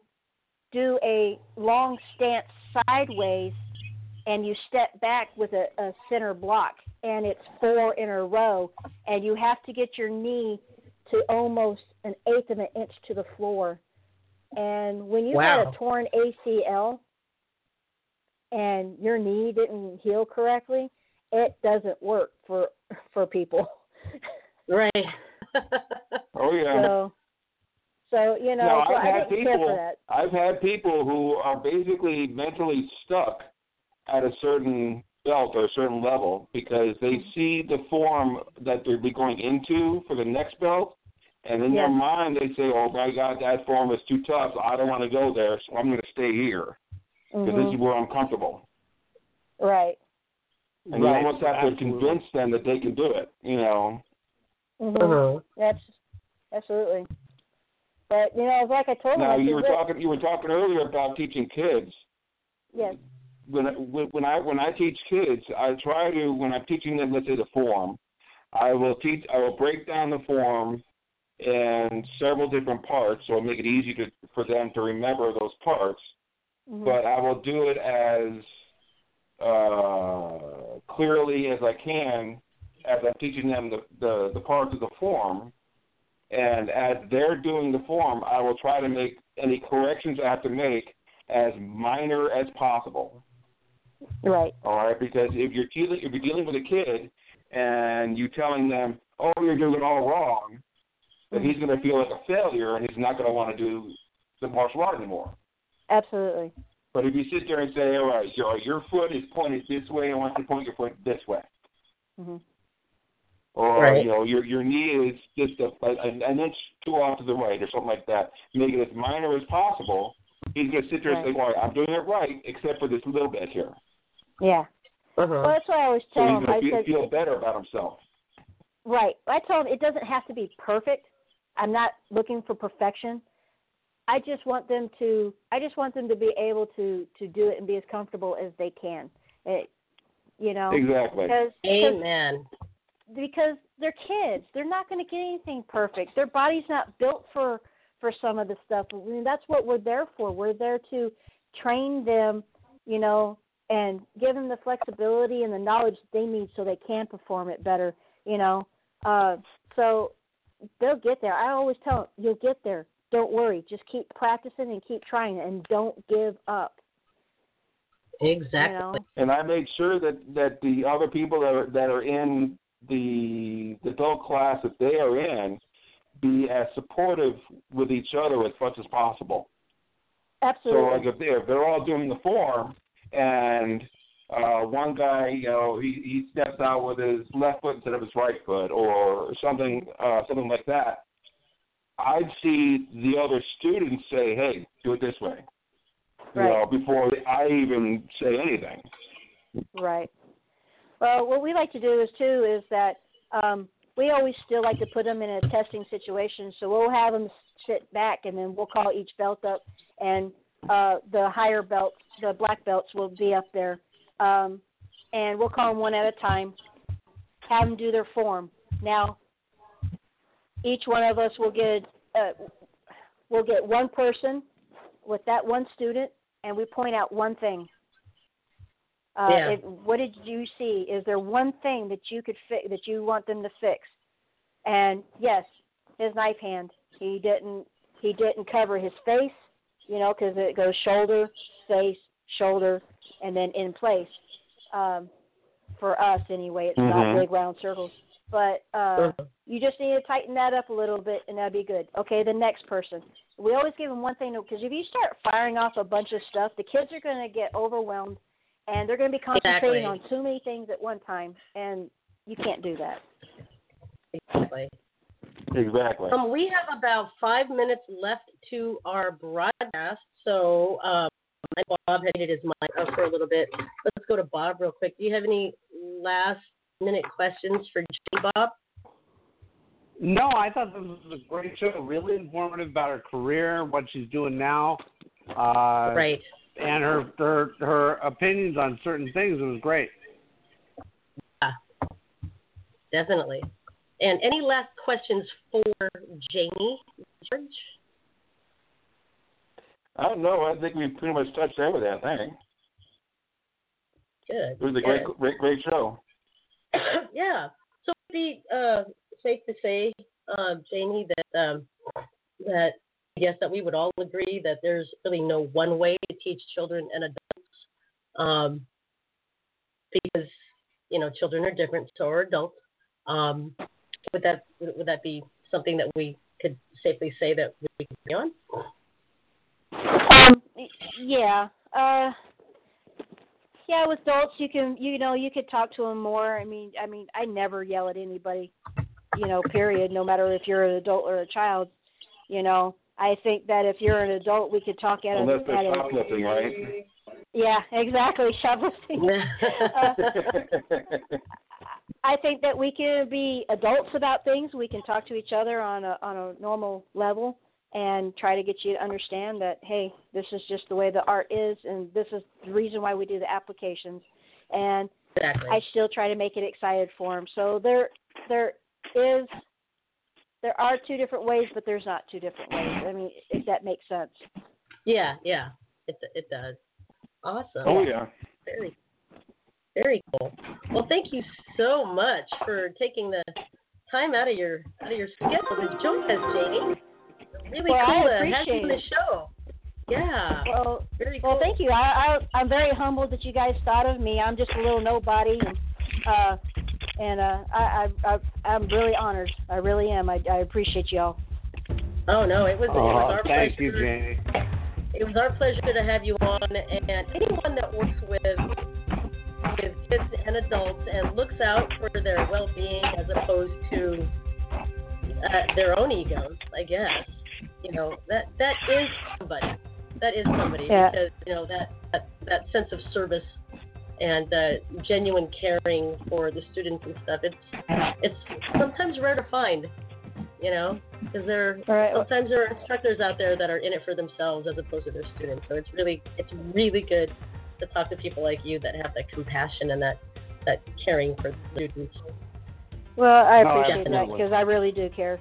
do a long stance sideways, and you step back with a, a center block, and it's four in a row, and you have to get your knee to almost an eighth of an inch to the floor. And when you
Wow.
had a torn ACL and your knee didn't heal correctly, it doesn't work for for people.
Right.
Oh yeah.
So, so you know,
no,
so
I've
I
had
didn't for
people.
that.
I've had people who are basically mentally stuck at a certain belt or a certain level because they
Mm-hmm.
see the form that they're be going into for the next belt, and in their mind they say, "Oh my God, that form is too tough. I don't want to go there, so I'm going to stay here." because
Mhm.
this is where I'm comfortable.
Right.
And you almost have to
absolutely.
convince them that they can do it. You know.
Mm-hmm.
Uh-huh.
That's absolutely. But you know, like I told him,
Now
I
you
said,
were
"Look,"
talking you were talking earlier about teaching kids.
Yes.
When I- when I when I teach kids, I try to when I'm teaching them, let's say the form, I will teach I will break down the form in several different parts, so it'll make it easy to for them to remember those parts.
Mhm.
But I will do it as uh, clearly as I can as I'm teaching them the, the, the parts of the form. And as they're doing the form, I will try to make any corrections I have to make as minor as possible.
Right.
All right, because if you're dealing if you're dealing with a kid and you're telling them, "Oh, you're doing it all wrong," then he's going to feel like a failure and he's not going to want to do the martial art anymore.
Absolutely.
But if you sit there and say, "All right, your your foot is pointed this way, I want you to point your foot this way,"
Mhm.
or
Right.
you know, your your knee is just a, an, an inch too off to the right, or something like that, make it as minor as possible. He's going to sit there and say, "Well, I'm doing it right, except for this little bit here."
Yeah. Well, that's why I always
So
tell
he's
him. I
going to
said,
feel better about himself.
Right. I told him it doesn't have to be perfect. I'm not looking for perfection. I just want them to I just want them to be able to to do it and be as comfortable as they can. It, you know.
Exactly.
Because
Amen.
because they're kids. They're not going to get anything perfect. Their body's not built for for some of the stuff. I mean, that's what we're there for. We're there to train them, you know, and give them the flexibility and the knowledge that they need so they can perform it better, you know. Uh, so they'll get there. I always tell them, you'll get there. Don't worry. Just keep practicing and keep trying and don't give up.
Exactly.
You know?
and I made sure that that the other people that are, that are in the the adult class that they are in be as supportive with each other as much as possible.
Absolutely.
So like if they're if they're all doing the form and uh one guy, you know, he he steps out with his left foot instead of his right foot or something uh something like that. I'd see the other students say, "Hey, do it this way," you know, before I even say anything.
Right. Well, what we like to do is too is that um, we always still like to put them in a testing situation. So we'll have them sit back, and then we'll call each belt up, and uh, the higher belts, the black belts, will be up there, um, and we'll call them one at a time. Have them do their form. Now, each one of us will get uh, we'll get one person with that one student, and we point out one thing. Uh,
Yeah.
if, what did you see? Is there one thing that you could fi- that you want them to fix? And yes, his knife hand. He didn't. He didn't cover his face, you know, because it goes shoulder, face, shoulder, and then in place. Um, for us, anyway, it's not
Mhm.
big round circles. But uh, you just need to tighten that up a little bit, and that'd be good. Okay, the next person. We always give them one thing because if you start firing off a bunch of stuff, the kids are going to get overwhelmed, and they're going to be concentrating
Exactly.
on too many things at one time, and you can't do that.
Exactly.
Exactly.
Um, we have about five minutes left to our broadcast, so um, Know Bob had his mic up for a little bit. Let's go to Bob real quick. Do you have any last minute questions for Jenny, Bob?
No, I thought this was a great show. Really informative about her career, what she's doing now. Uh,
Right.
And her, her her opinions on certain things. It was great.
Yeah, definitely. And any last questions for Janie, George?
I don't know. I think we pretty much touched everything. I think
Good.
it was a great, great, great show.
yeah. So it'd be uh, safe to say, uh, Janie, that um, that I guess that we would all agree that there's really no one way to teach children and adults, um, because you know children are different, so are adults. Um, would that would that be something that we could safely say that we can agree on?
Um, yeah. Uh, yeah, with adults, you can, you know, you could talk to them more. I mean, I mean, I never yell at anybody, you know, period. No matter if you're an adult or a child, you know. I think that if you're an adult, we could talk at
Unless
a,
they're
at a
shoplifting, right?
Yeah, exactly. Shoplifting. uh, I think that we can be adults about things. We can talk to each other on a on a normal level and try to get you to understand that hey, this is just the way the art is, and this is the reason why we do the applications. And
exactly.
I still try to make it excited for them. So there there is there are two different ways, but there's not two different ways. I mean, if that makes sense.
Yeah, yeah, it it does. Awesome.
Oh yeah.
Very, very cool. Well, thank you so much for taking the time out of your out of your schedule to join us, Janie. Really
well,
cool
I
to have you
appreciate
on the show. Yeah.
Well,
very
well, thank you. I, I I'm very humbled that you guys thought of me. I'm just a little nobody, and uh, and uh, I, I I I'm really honored. I really am. I I appreciate y'all.
Oh no, it was it was
Oh,
our
thank
pleasure.
you, Janie.
It was our pleasure to have you on, and anyone that works with with kids and adults and looks out for their well-being as opposed to uh, their own egos, I guess. You know that that is somebody. That is somebody
Yeah.
because you know that that, that sense of service and uh, genuine caring for the students and stuff. It's it's sometimes rare to find. You know, because there
Right.
sometimes there are instructors out there that are in it for themselves as opposed to their students. So it's really it's really good to talk to people like you that have that compassion and that that caring for the students.
Well, I
No,
appreciate that because I really do care.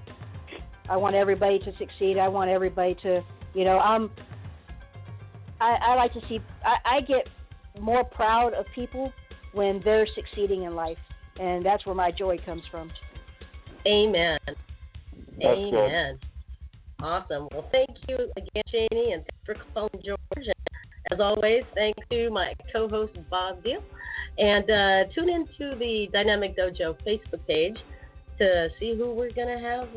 I want everybody to succeed. I want everybody to, you know, I'm. I, I like to see. I, I get more proud of people when they're succeeding in life, and that's where my joy comes from.
Amen.
That's good.
Amen. Awesome. Well, thank you again, Janie, and thanks for calling George. And as always, thanks to my co-host Bob Deal. And uh, tune into the Dynamic Dojo Facebook page to see who we're gonna have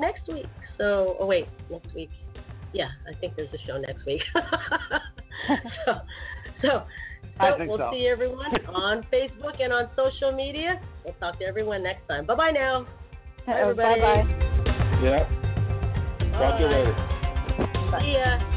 next week. So, oh wait, next week. Yeah, I think there's a show next week. so, so,
I
so
think
we'll
so.
see everyone on Facebook and on social media. We'll talk to everyone next time. Bye bye now. Uh, bye, everybody.
Bye bye.
Yeah. Talk to you
Bye. See ya.